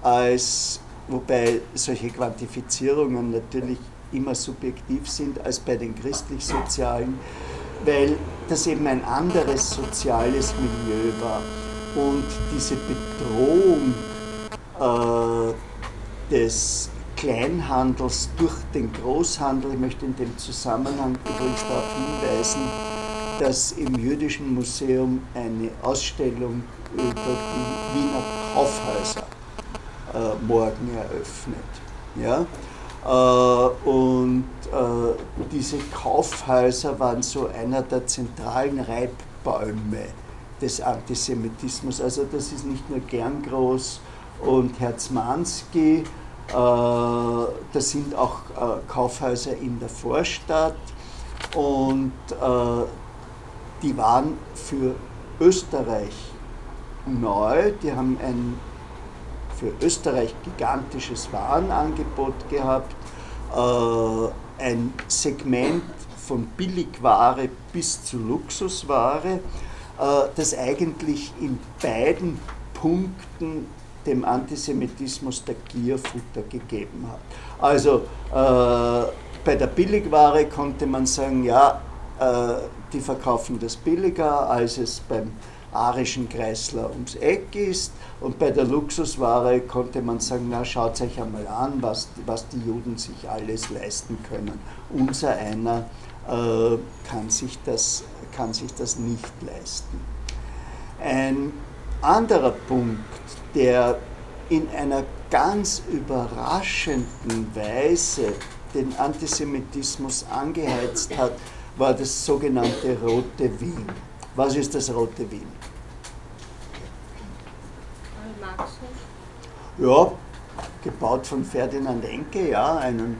als, wobei solche Quantifizierungen natürlich immer subjektiv sind als bei den christlich-sozialen weil das eben ein anderes soziales Milieu war. Und diese Bedrohung äh, des Kleinhandels durch den Großhandel. Ich möchte in dem Zusammenhang übrigens darauf hinweisen, dass im Jüdischen Museum eine Ausstellung über die Wiener Kaufhäuser äh, morgen eröffnet. Ja? Äh, und äh, diese Kaufhäuser waren so einer der zentralen Reibbäume des Antisemitismus. Also das ist nicht nur Gerngroß und Herzmanski, äh, das sind auch Kaufhäuser in der Vorstadt und die waren für Österreich neu, die haben ein für Österreich gigantisches Warenangebot gehabt, äh, ein Segment von Billigware bis zu Luxusware, äh, das eigentlich in beiden Punkten dem Antisemitismus der Gierfutter gegeben hat. Also äh, bei der Billigware konnte man sagen, ja, äh, die verkaufen das billiger, als es beim arischen Kreisler ums Eck ist. Und bei der Luxusware konnte man sagen, na schaut euch einmal an, was, was die Juden sich alles leisten können. Unser einer äh, kann, sich das, kann sich das nicht leisten. Ein anderer Punkt, der in einer ganz überraschenden Weise den Antisemitismus angeheizt hat, war das sogenannte Rote Wien. Was ist das Rote Wien? Ja, gebaut von Ferdinand Enke, ja, einen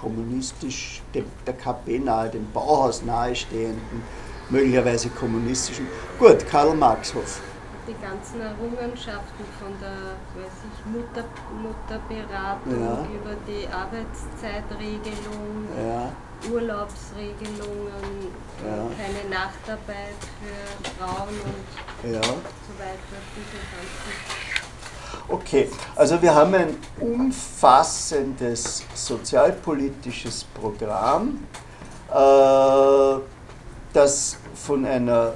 kommunistisch, dem, der KP nahe, dem Bauhaus nahestehenden, möglicherweise kommunistischen. Gut, Karl Marxhof. Die ganzen Errungenschaften von der weiß ich, Mutter, Mutterberatung Ja. über die Arbeitszeitregelung, Ja, Urlaubsregelungen, Ja. keine Nachtarbeit für Frauen und so weiter. Diese ganzen Okay, also wir haben ein umfassendes sozialpolitisches Programm, äh, das von einer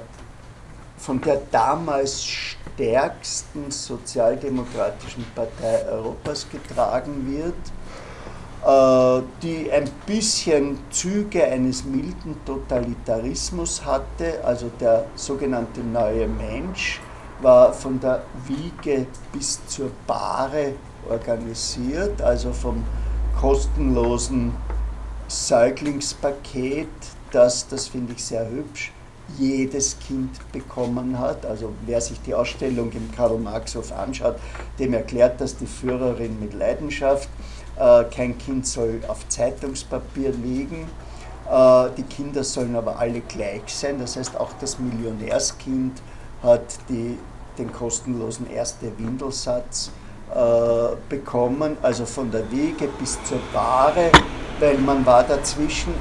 von der damals stärksten sozialdemokratischen Partei Europas getragen wird, äh, die ein bisschen Züge eines milden Totalitarismus hatte, also der sogenannte neue Mensch war von der Wiege bis zur Bahre organisiert, also vom kostenlosen Säuglingspaket, das, das finde ich sehr hübsch, jedes Kind bekommen hat. Also wer sich die Ausstellung im Karl Marxhof anschaut, dem erklärt das die Führerin mit Leidenschaft. Äh, kein Kind soll auf Zeitungspapier liegen. Äh, die Kinder sollen aber alle gleich sein. Das heißt, auch das Millionärskind hat die, den kostenlosen erste Windelsatz äh, bekommen, also von der Wiege bis zur Bahre, weil man war dazwischen,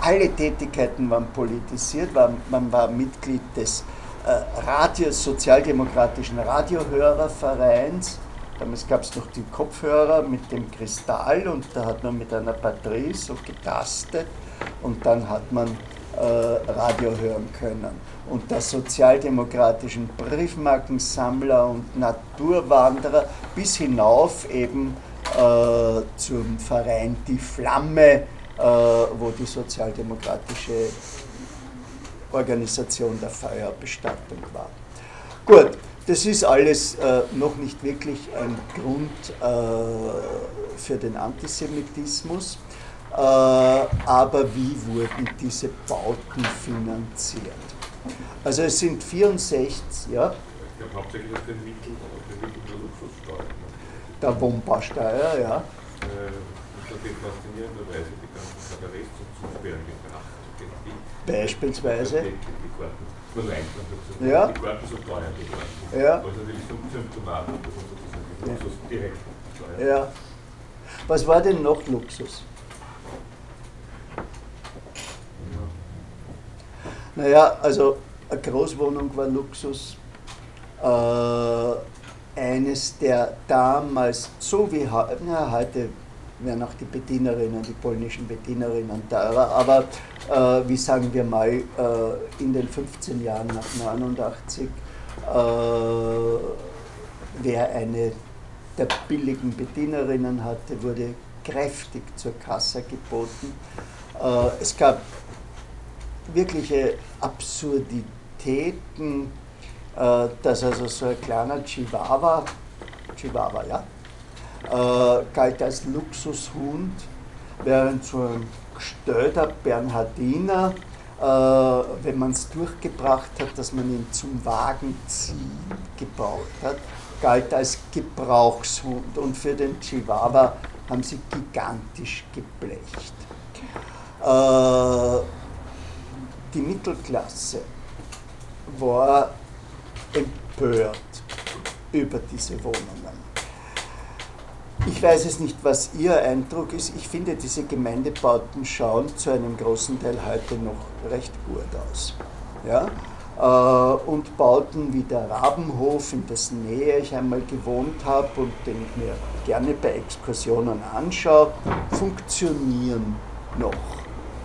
alle Tätigkeiten waren politisiert, war, man war Mitglied des äh, Radio, sozialdemokratischen Radiohörervereins, damals gab es noch die Kopfhörer mit dem Kristall und da hat man mit einer Batterie so getastet und dann hat man äh, Radio hören können. Und der sozialdemokratischen Briefmarkensammler und Naturwanderer bis hinauf eben äh, zum Verein Die Flamme, äh, wo die sozialdemokratische Organisation der Feuerbestattung war. Gut, das ist alles äh, noch nicht wirklich ein Grund äh, für den Antisemitismus. Äh, aber wie wurden diese Bauten finanziert? Also es sind 64, ja, Ich glaube hauptsächlich aus den Mitteln, den der Luxussteuer. der Wohnbausteuer, ja. Äh, Das hat in faszinierender Weise die ganzen Kabarets zum Zusperren gebracht. Die- Beispielsweise. Die, die Karten, nur sozusagen, Ja. die Karten so teuer geworden. Ja. Was natürlich so Symptomaten davon sozusagen. Luxus direkt. Ja. Was war denn noch Luxus? Naja, also eine Großwohnung war Luxus. Äh, eines der damals, so wie na, heute werden auch die Bedienerinnen, die polnischen Bedienerinnen teurer, aber äh, wie sagen wir mal, äh, in den 15 Jahren nach 89, äh, wer eine der billigen Bedienerinnen hatte, wurde kräftig zur Kasse geboten. Äh, es gab wirkliche Absurditäten, äh, dass also so ein kleiner Chihuahua, Chihuahua, ja, äh, galt als Luxushund, während so ein gestellter Bernhardiner, äh, wenn man es durchgebracht hat, dass man ihn zum Wagenziehen gebraucht hat, galt als Gebrauchshund und für den Chihuahua haben sie gigantisch geblecht. Äh, die Mittelklasse war empört über diese Wohnungen. Ich weiß es nicht, was Ihr Eindruck ist. Ich finde, diese Gemeindebauten schauen zu einem großen Teil heute noch recht gut aus. Ja? Äh, und Bauten wie der Rabenhof, in dessen Nähe ich einmal gewohnt habe und den ich mir gerne bei Exkursionen anschaue, funktionieren noch.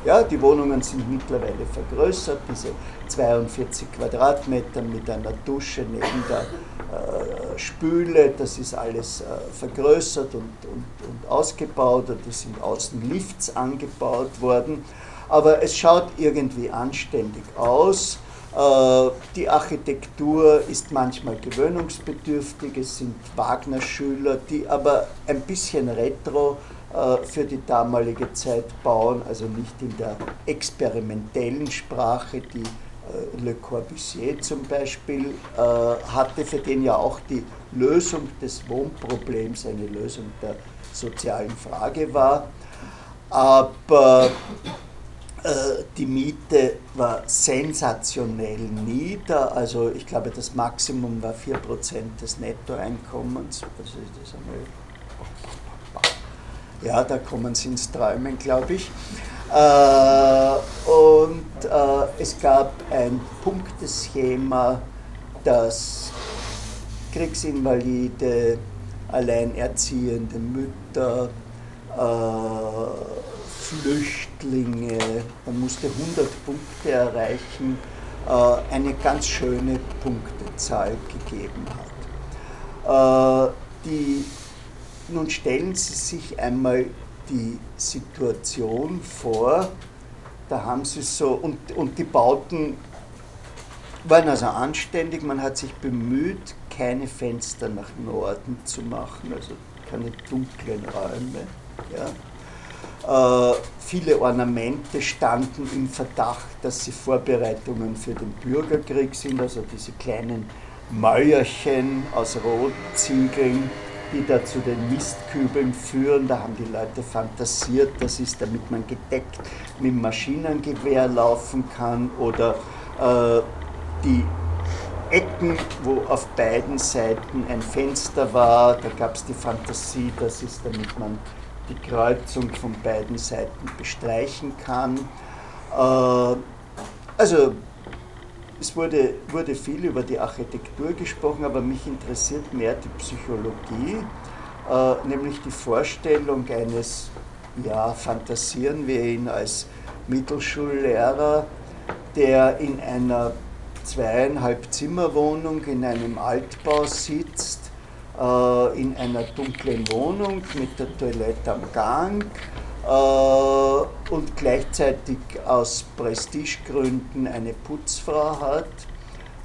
Ja, die Wohnungen sind mittlerweile vergrößert, diese 42 Quadratmeter mit einer Dusche neben der äh, Spüle, das ist alles äh, vergrößert und, und, und ausgebaut es sind außen Lifts angebaut worden. Aber es schaut irgendwie anständig aus. Äh, die Architektur ist manchmal gewöhnungsbedürftig, es sind Wagner-Schüler, die aber ein bisschen retro äh, für die damalige Zeit bauen, also nicht in der experimentellen Sprache, die äh, Le Corbusier zum Beispiel hatte, für den ja auch die Lösung des Wohnproblems eine Lösung der sozialen Frage war. Aber äh, die Miete war sensationell nieder, also ich glaube das Maximum war 4% des Nettoeinkommens. Also das ja, da kommen sie ins Träumen, glaube ich. Äh, und äh, es gab ein Punkteschema, das Kriegsinvalide, alleinerziehende Mütter, Flüchtlinge, man musste 100 Punkte erreichen, äh, eine ganz schöne Punktezahl gegeben hat. Äh, die, nun stellen Sie sich einmal die Situation vor, da haben Sie so, und, und die Bauten waren also anständig, man hat sich bemüht, keine Fenster nach Norden zu machen, also keine dunklen Räume. Ja. Äh, viele Ornamente standen im Verdacht, dass sie Vorbereitungen für den Bürgerkrieg sind, also diese kleinen Mäuerchen aus Rotziegeln, die da zu den Mistkübeln führen. Da haben die Leute fantasiert, das ist, damit man gedeckt mit Maschinengewehr laufen kann oder äh, die Ecken, wo auf beiden Seiten ein Fenster war, da gab es die Fantasie, das ist, damit man die Kreuzung von beiden Seiten bestreichen kann. Äh, also es wurde, wurde viel über die Architektur gesprochen, aber mich interessiert mehr die Psychologie, äh, nämlich die Vorstellung eines, ja, fantasieren wir ihn als Mittelschullehrer, der in einer zweieinhalb Zimmerwohnung in einem Altbau sitzt äh, in einer dunklen Wohnung mit der Toilette am Gang äh, und gleichzeitig aus Prestigegründen eine Putzfrau hat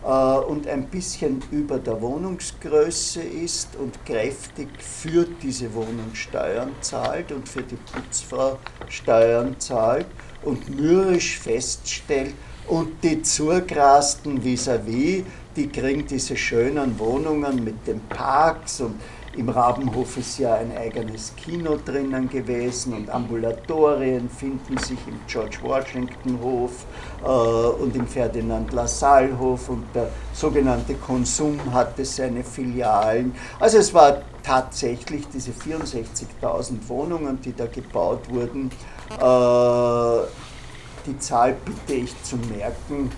äh, und ein bisschen über der Wohnungsgröße ist und kräftig für diese Wohnung Steuern zahlt und für die Putzfrau Steuern zahlt und mürrisch feststellt, und die Zugrasten vis-à-vis, -vis, die kriegen diese schönen Wohnungen mit den Parks und im Rabenhof ist ja ein eigenes Kino drinnen gewesen und Ambulatorien finden sich im George Washington Hof äh, und im Ferdinand Lassalle Hof und der sogenannte Konsum hatte seine Filialen. Also es war tatsächlich diese 64.000 Wohnungen, die da gebaut wurden. Äh, die Zahl bitte ich zu merken,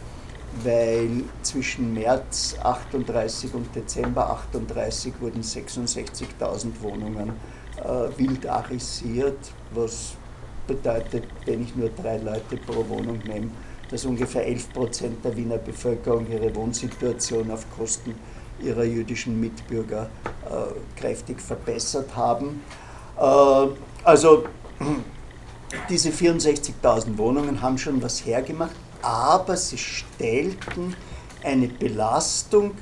weil zwischen März 38 und Dezember 38 wurden 66.000 Wohnungen äh, wild arisiert, was bedeutet, wenn ich nur drei Leute pro Wohnung nehme, dass ungefähr 11 Prozent der Wiener Bevölkerung ihre Wohnsituation auf Kosten ihrer jüdischen Mitbürger äh, kräftig verbessert haben. Äh, also diese 64.000 Wohnungen haben schon was hergemacht, aber sie stellten eine Belastung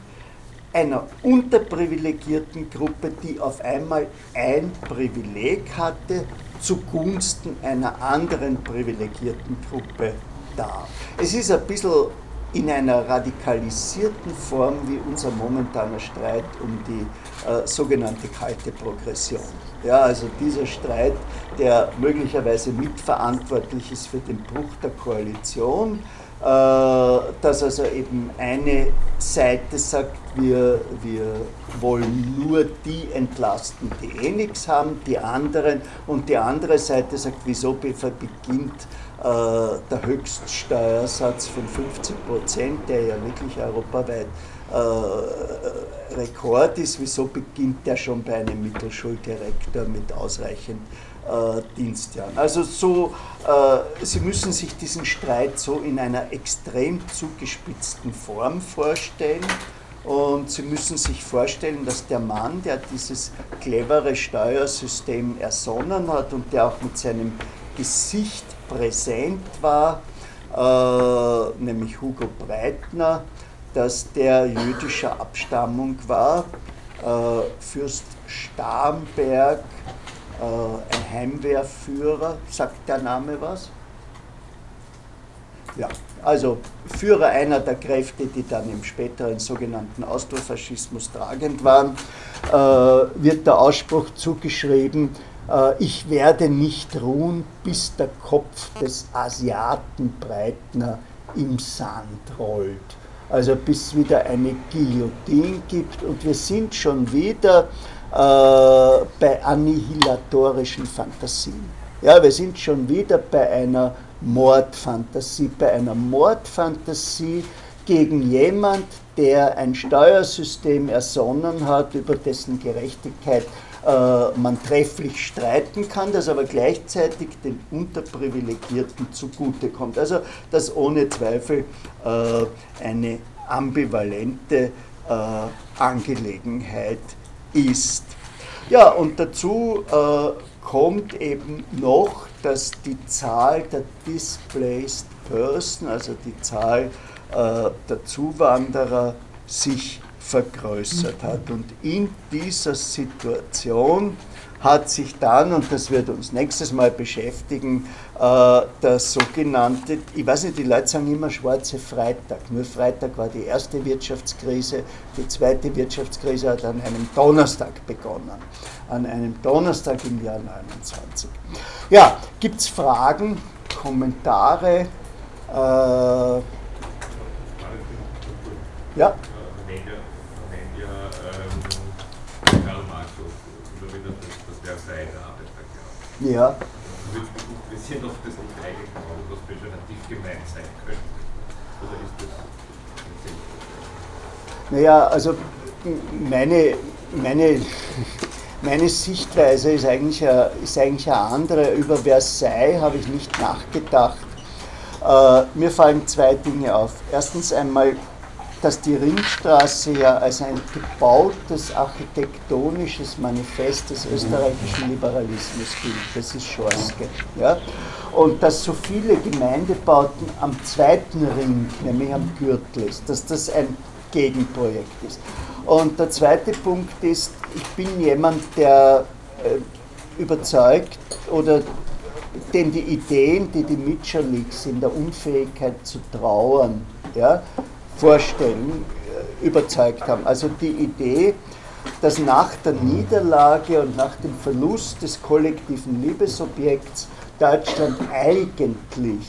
einer unterprivilegierten Gruppe, die auf einmal ein Privileg hatte, zugunsten einer anderen privilegierten Gruppe dar. Es ist ein bisschen in einer radikalisierten Form wie unser momentaner Streit um die äh, sogenannte kalte Progression. Ja, also dieser Streit, der möglicherweise mitverantwortlich ist für den Bruch der Koalition, äh, dass also eben eine Seite sagt, wir, wir wollen nur die entlasten, die eh nichts haben, die anderen, und die andere Seite sagt, wieso beginnt äh, der Höchststeuersatz von 50 Prozent, der ja wirklich europaweit äh, Rekord ist, wieso beginnt der schon bei einem Mittelschuldirektor mit ausreichend äh, Dienstjahren. Also so, äh, Sie müssen sich diesen Streit so in einer extrem zugespitzten Form vorstellen. Und Sie müssen sich vorstellen, dass der Mann, der dieses clevere Steuersystem ersonnen hat und der auch mit seinem Gesicht präsent war, äh, nämlich Hugo Breitner, dass der jüdischer Abstammung war, äh, Fürst Starnberg, äh, ein Heimwehrführer, sagt der Name was? Ja, also Führer einer der Kräfte, die dann im späteren sogenannten Austrofaschismus tragend waren, äh, wird der Ausspruch zugeschrieben, äh, ich werde nicht ruhen, bis der Kopf des Asiaten Breitner im Sand rollt. Also bis es wieder eine Guillotine gibt und wir sind schon wieder äh, bei annihilatorischen Fantasien. Ja, wir sind schon wieder bei einer Mordfantasie, bei einer Mordfantasie gegen jemand, der ein Steuersystem ersonnen hat, über dessen Gerechtigkeit man trefflich streiten kann, das aber gleichzeitig den Unterprivilegierten zugutekommt. Also das ohne Zweifel äh, eine ambivalente äh, Angelegenheit ist. Ja, und dazu äh, kommt eben noch, dass die Zahl der Displaced Person, also die Zahl äh, der Zuwanderer, sich vergrößert hat. Und in dieser Situation hat sich dann, und das wird uns nächstes Mal beschäftigen, äh, der sogenannte, ich weiß nicht, die Leute sagen immer schwarze Freitag. Nur Freitag war die erste Wirtschaftskrise, die zweite Wirtschaftskrise hat an einem Donnerstag begonnen. An einem Donnerstag im Jahr 29. Ja, gibt es Fragen, Kommentare? Äh, ja? Ja. Würde mich interessieren, ob das nicht eigentlich was pejorativ gemeint sein könnte. Oder ist das Naja, also meine, meine, meine Sichtweise ist eigentlich, eine, ist eigentlich eine andere. Über Versailles habe ich nicht nachgedacht. Äh, mir fallen zwei Dinge auf. Erstens einmal dass die Ringstraße ja als ein gebautes architektonisches Manifest des österreichischen Liberalismus gilt. Das ist Schorske. Ja? Und dass so viele Gemeindebauten am zweiten Ring, nämlich am Gürtel ist, dass das ein Gegenprojekt ist. Und der zweite Punkt ist, ich bin jemand, der äh, überzeugt oder den die Ideen, die die Mitscherlicks in der Unfähigkeit zu trauern, ja, vorstellen, äh, überzeugt haben. Also die Idee, dass nach der Niederlage und nach dem Verlust des kollektiven Liebesobjekts Deutschland eigentlich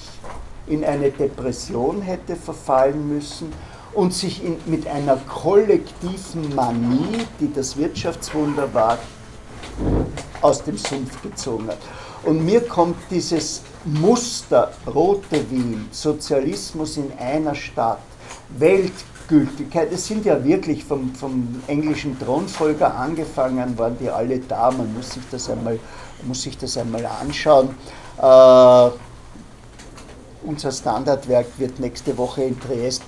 in eine Depression hätte verfallen müssen und sich in, mit einer kollektiven Manie, die das Wirtschaftswunder war, aus dem Sumpf gezogen hat. Und mir kommt dieses Muster Rote Wien, Sozialismus in einer Stadt, Weltgültigkeit. Es sind ja wirklich vom, vom englischen Thronfolger angefangen, waren die alle da. Man muss sich das einmal, muss sich das einmal anschauen. Äh, unser Standardwerk wird nächste Woche in Triest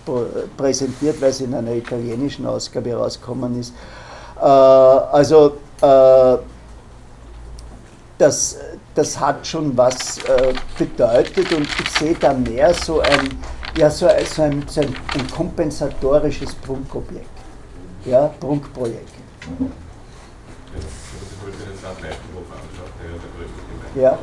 präsentiert, weil es in einer italienischen Ausgabe rausgekommen ist. Äh, also äh, das, das hat schon was äh, bedeutet und ich sehe da mehr so ein, ja, so, so ein, so ein, ein kompensatorisches Prunkobjekt. Ja, Prunkprojekt. Ja größte Gemeinde Ja.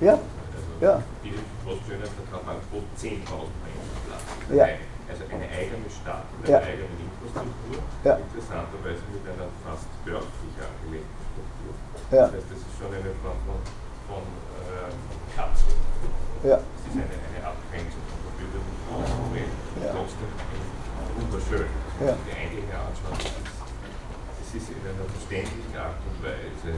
Ja, Also ja. Die Postschöner der Trabantboot 10.000 Menschen. Ja. Also eine eigene Stadt mit Ja. einer eigenen Infrastruktur, Ja. interessanterweise mit einer fast dörflich angelegten Struktur. Ja. Das heißt, das ist schon eine Form von, von äh, Kapsel. Ja. Das ist eine, eine Abgrenzung von verbündeten Ausprobieren. Ja. Trotzdem wunderschön. Ja. Das ist, in einer verständlichen Art und Weise.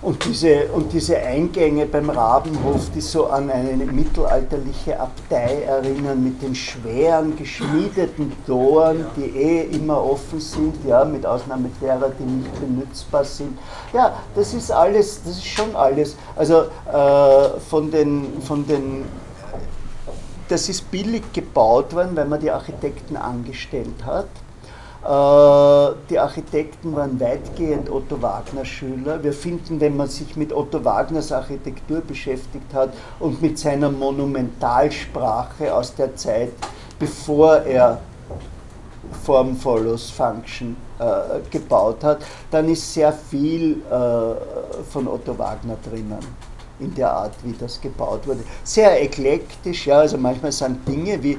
Und diese, und diese Eingänge beim Rabenhof, die so an eine mittelalterliche Abtei erinnern, mit den schweren, geschmiedeten Toren, die eh immer offen sind, ja, mit Ausnahme derer, die nicht benutzbar sind. Ja, das ist alles, das ist schon alles. Also äh, von den, von den das ist billig gebaut worden, weil man die Architekten angestellt hat. Äh, Die Architekten waren weitgehend Otto Wagner Schüler. Wir finden, wenn man sich mit Otto Wagners Architektur beschäftigt hat und mit seiner Monumentalsprache aus der Zeit, bevor er Form follows Function äh, gebaut hat, dann ist sehr viel äh, von Otto Wagner drinnen in der Art, wie das gebaut wurde. Sehr eklektisch, ja, also manchmal sind Dinge wie, äh,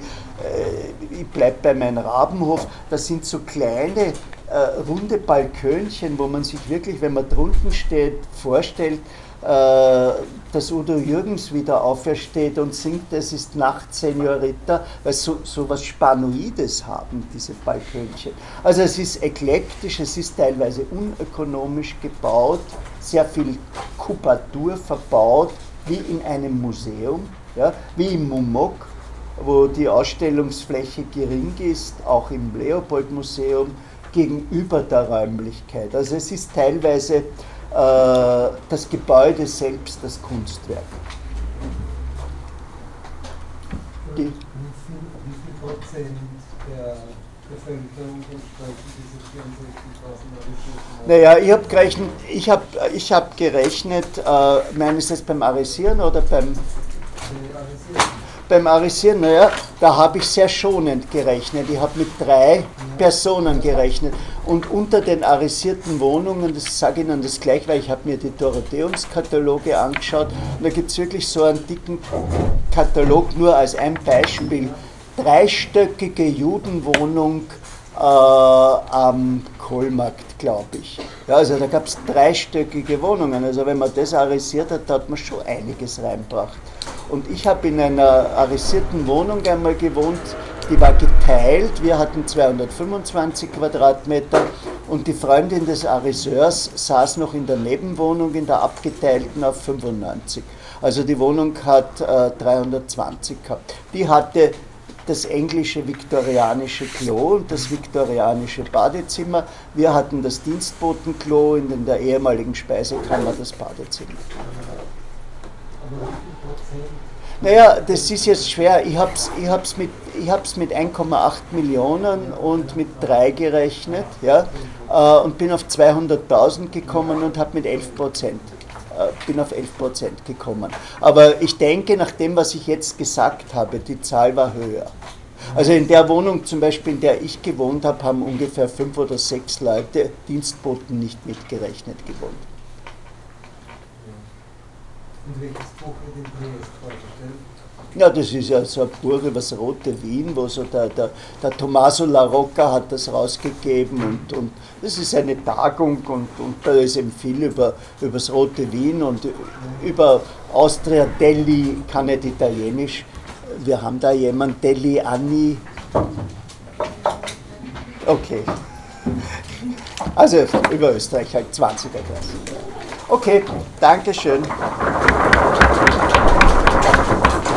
ich bleibe bei meinem Rabenhof, das sind so kleine äh, runde Balkönchen, wo man sich wirklich, wenn man drunten steht, vorstellt, dass Udo Jürgens wieder aufersteht und singt, es ist Nacht, Senorita, weil so, so was Spanoides haben, diese Balkönchen. Also es ist eklektisch, es ist teilweise unökonomisch gebaut, sehr viel Kubatur verbaut, wie in einem Museum, ja, wie im Mumok, wo die Ausstellungsfläche gering ist, auch im Leopold-Museum, gegenüber der Räumlichkeit. Also es ist teilweise äh, das Gebäude selbst das Kunstwerk. Die, Wie viel, wie viel Prozent der Bevölkerung entsprechen diese 64.000 Arresierten? naja, ich habe gerechnet, ich hab, ich hab gerechnet äh, meinen Sie das beim Arisieren oder beim, Die Arresierten. beim Arisieren? Naja, da habe ich sehr schonend gerechnet. Ich habe mit drei Personen gerechnet. Und unter den arisierten Wohnungen, das sage ich Ihnen das gleich, weil ich habe mir die Dorotheumskataloge angeschaut und da gibt es wirklich so einen dicken Katalog, nur als ein Beispiel. Dreistöckige Judenwohnung äh, am Kohlmarkt, glaube ich. Ja, also da gab es dreistöckige Wohnungen. Also wenn man das arisiert hat, da hat man schon einiges reinbracht. Und ich habe in einer arisierten Wohnung einmal gewohnt, die war geteilt. Wir hatten 225 Quadratmeter und die Freundin des Ariseurs saß noch in der Nebenwohnung, in der abgeteilten auf 95. Also die Wohnung hat äh, 320 gehabt. Die hatte das englische viktorianische Klo und das viktorianische Badezimmer. Wir hatten das Dienstbotenklo und in der ehemaligen Speisekammer das Badezimmer. Naja, das ist jetzt schwer. Ich habe es ich hab's mit, mit 1,8 Millionen und mit 3 gerechnet ja, äh, und bin auf 200.000 gekommen und habe mit 11 Prozent. Äh, Bin auf 11 Prozent gekommen. Aber ich denke, nach dem, was ich jetzt gesagt habe, die Zahl war höher. Also in der Wohnung zum Beispiel, in der ich gewohnt habe, haben ungefähr fünf oder sechs Leute, Dienstboten nicht mitgerechnet, gewohnt. Und welches Buch wird Triest vorgestellt? Ja, das ist ja so ein Buch über rote Wien, wo so der, der, der Tommaso La Rocca hat das rausgegeben und, und das ist eine Tagung und, und da ist eben viel über, über das rote Wien und über Austria Delli, kann nicht Italienisch. Wir haben da jemanden, Delli Anni. Okay. Also über Österreich halt 20er Klasse. Okay, Dankeschön.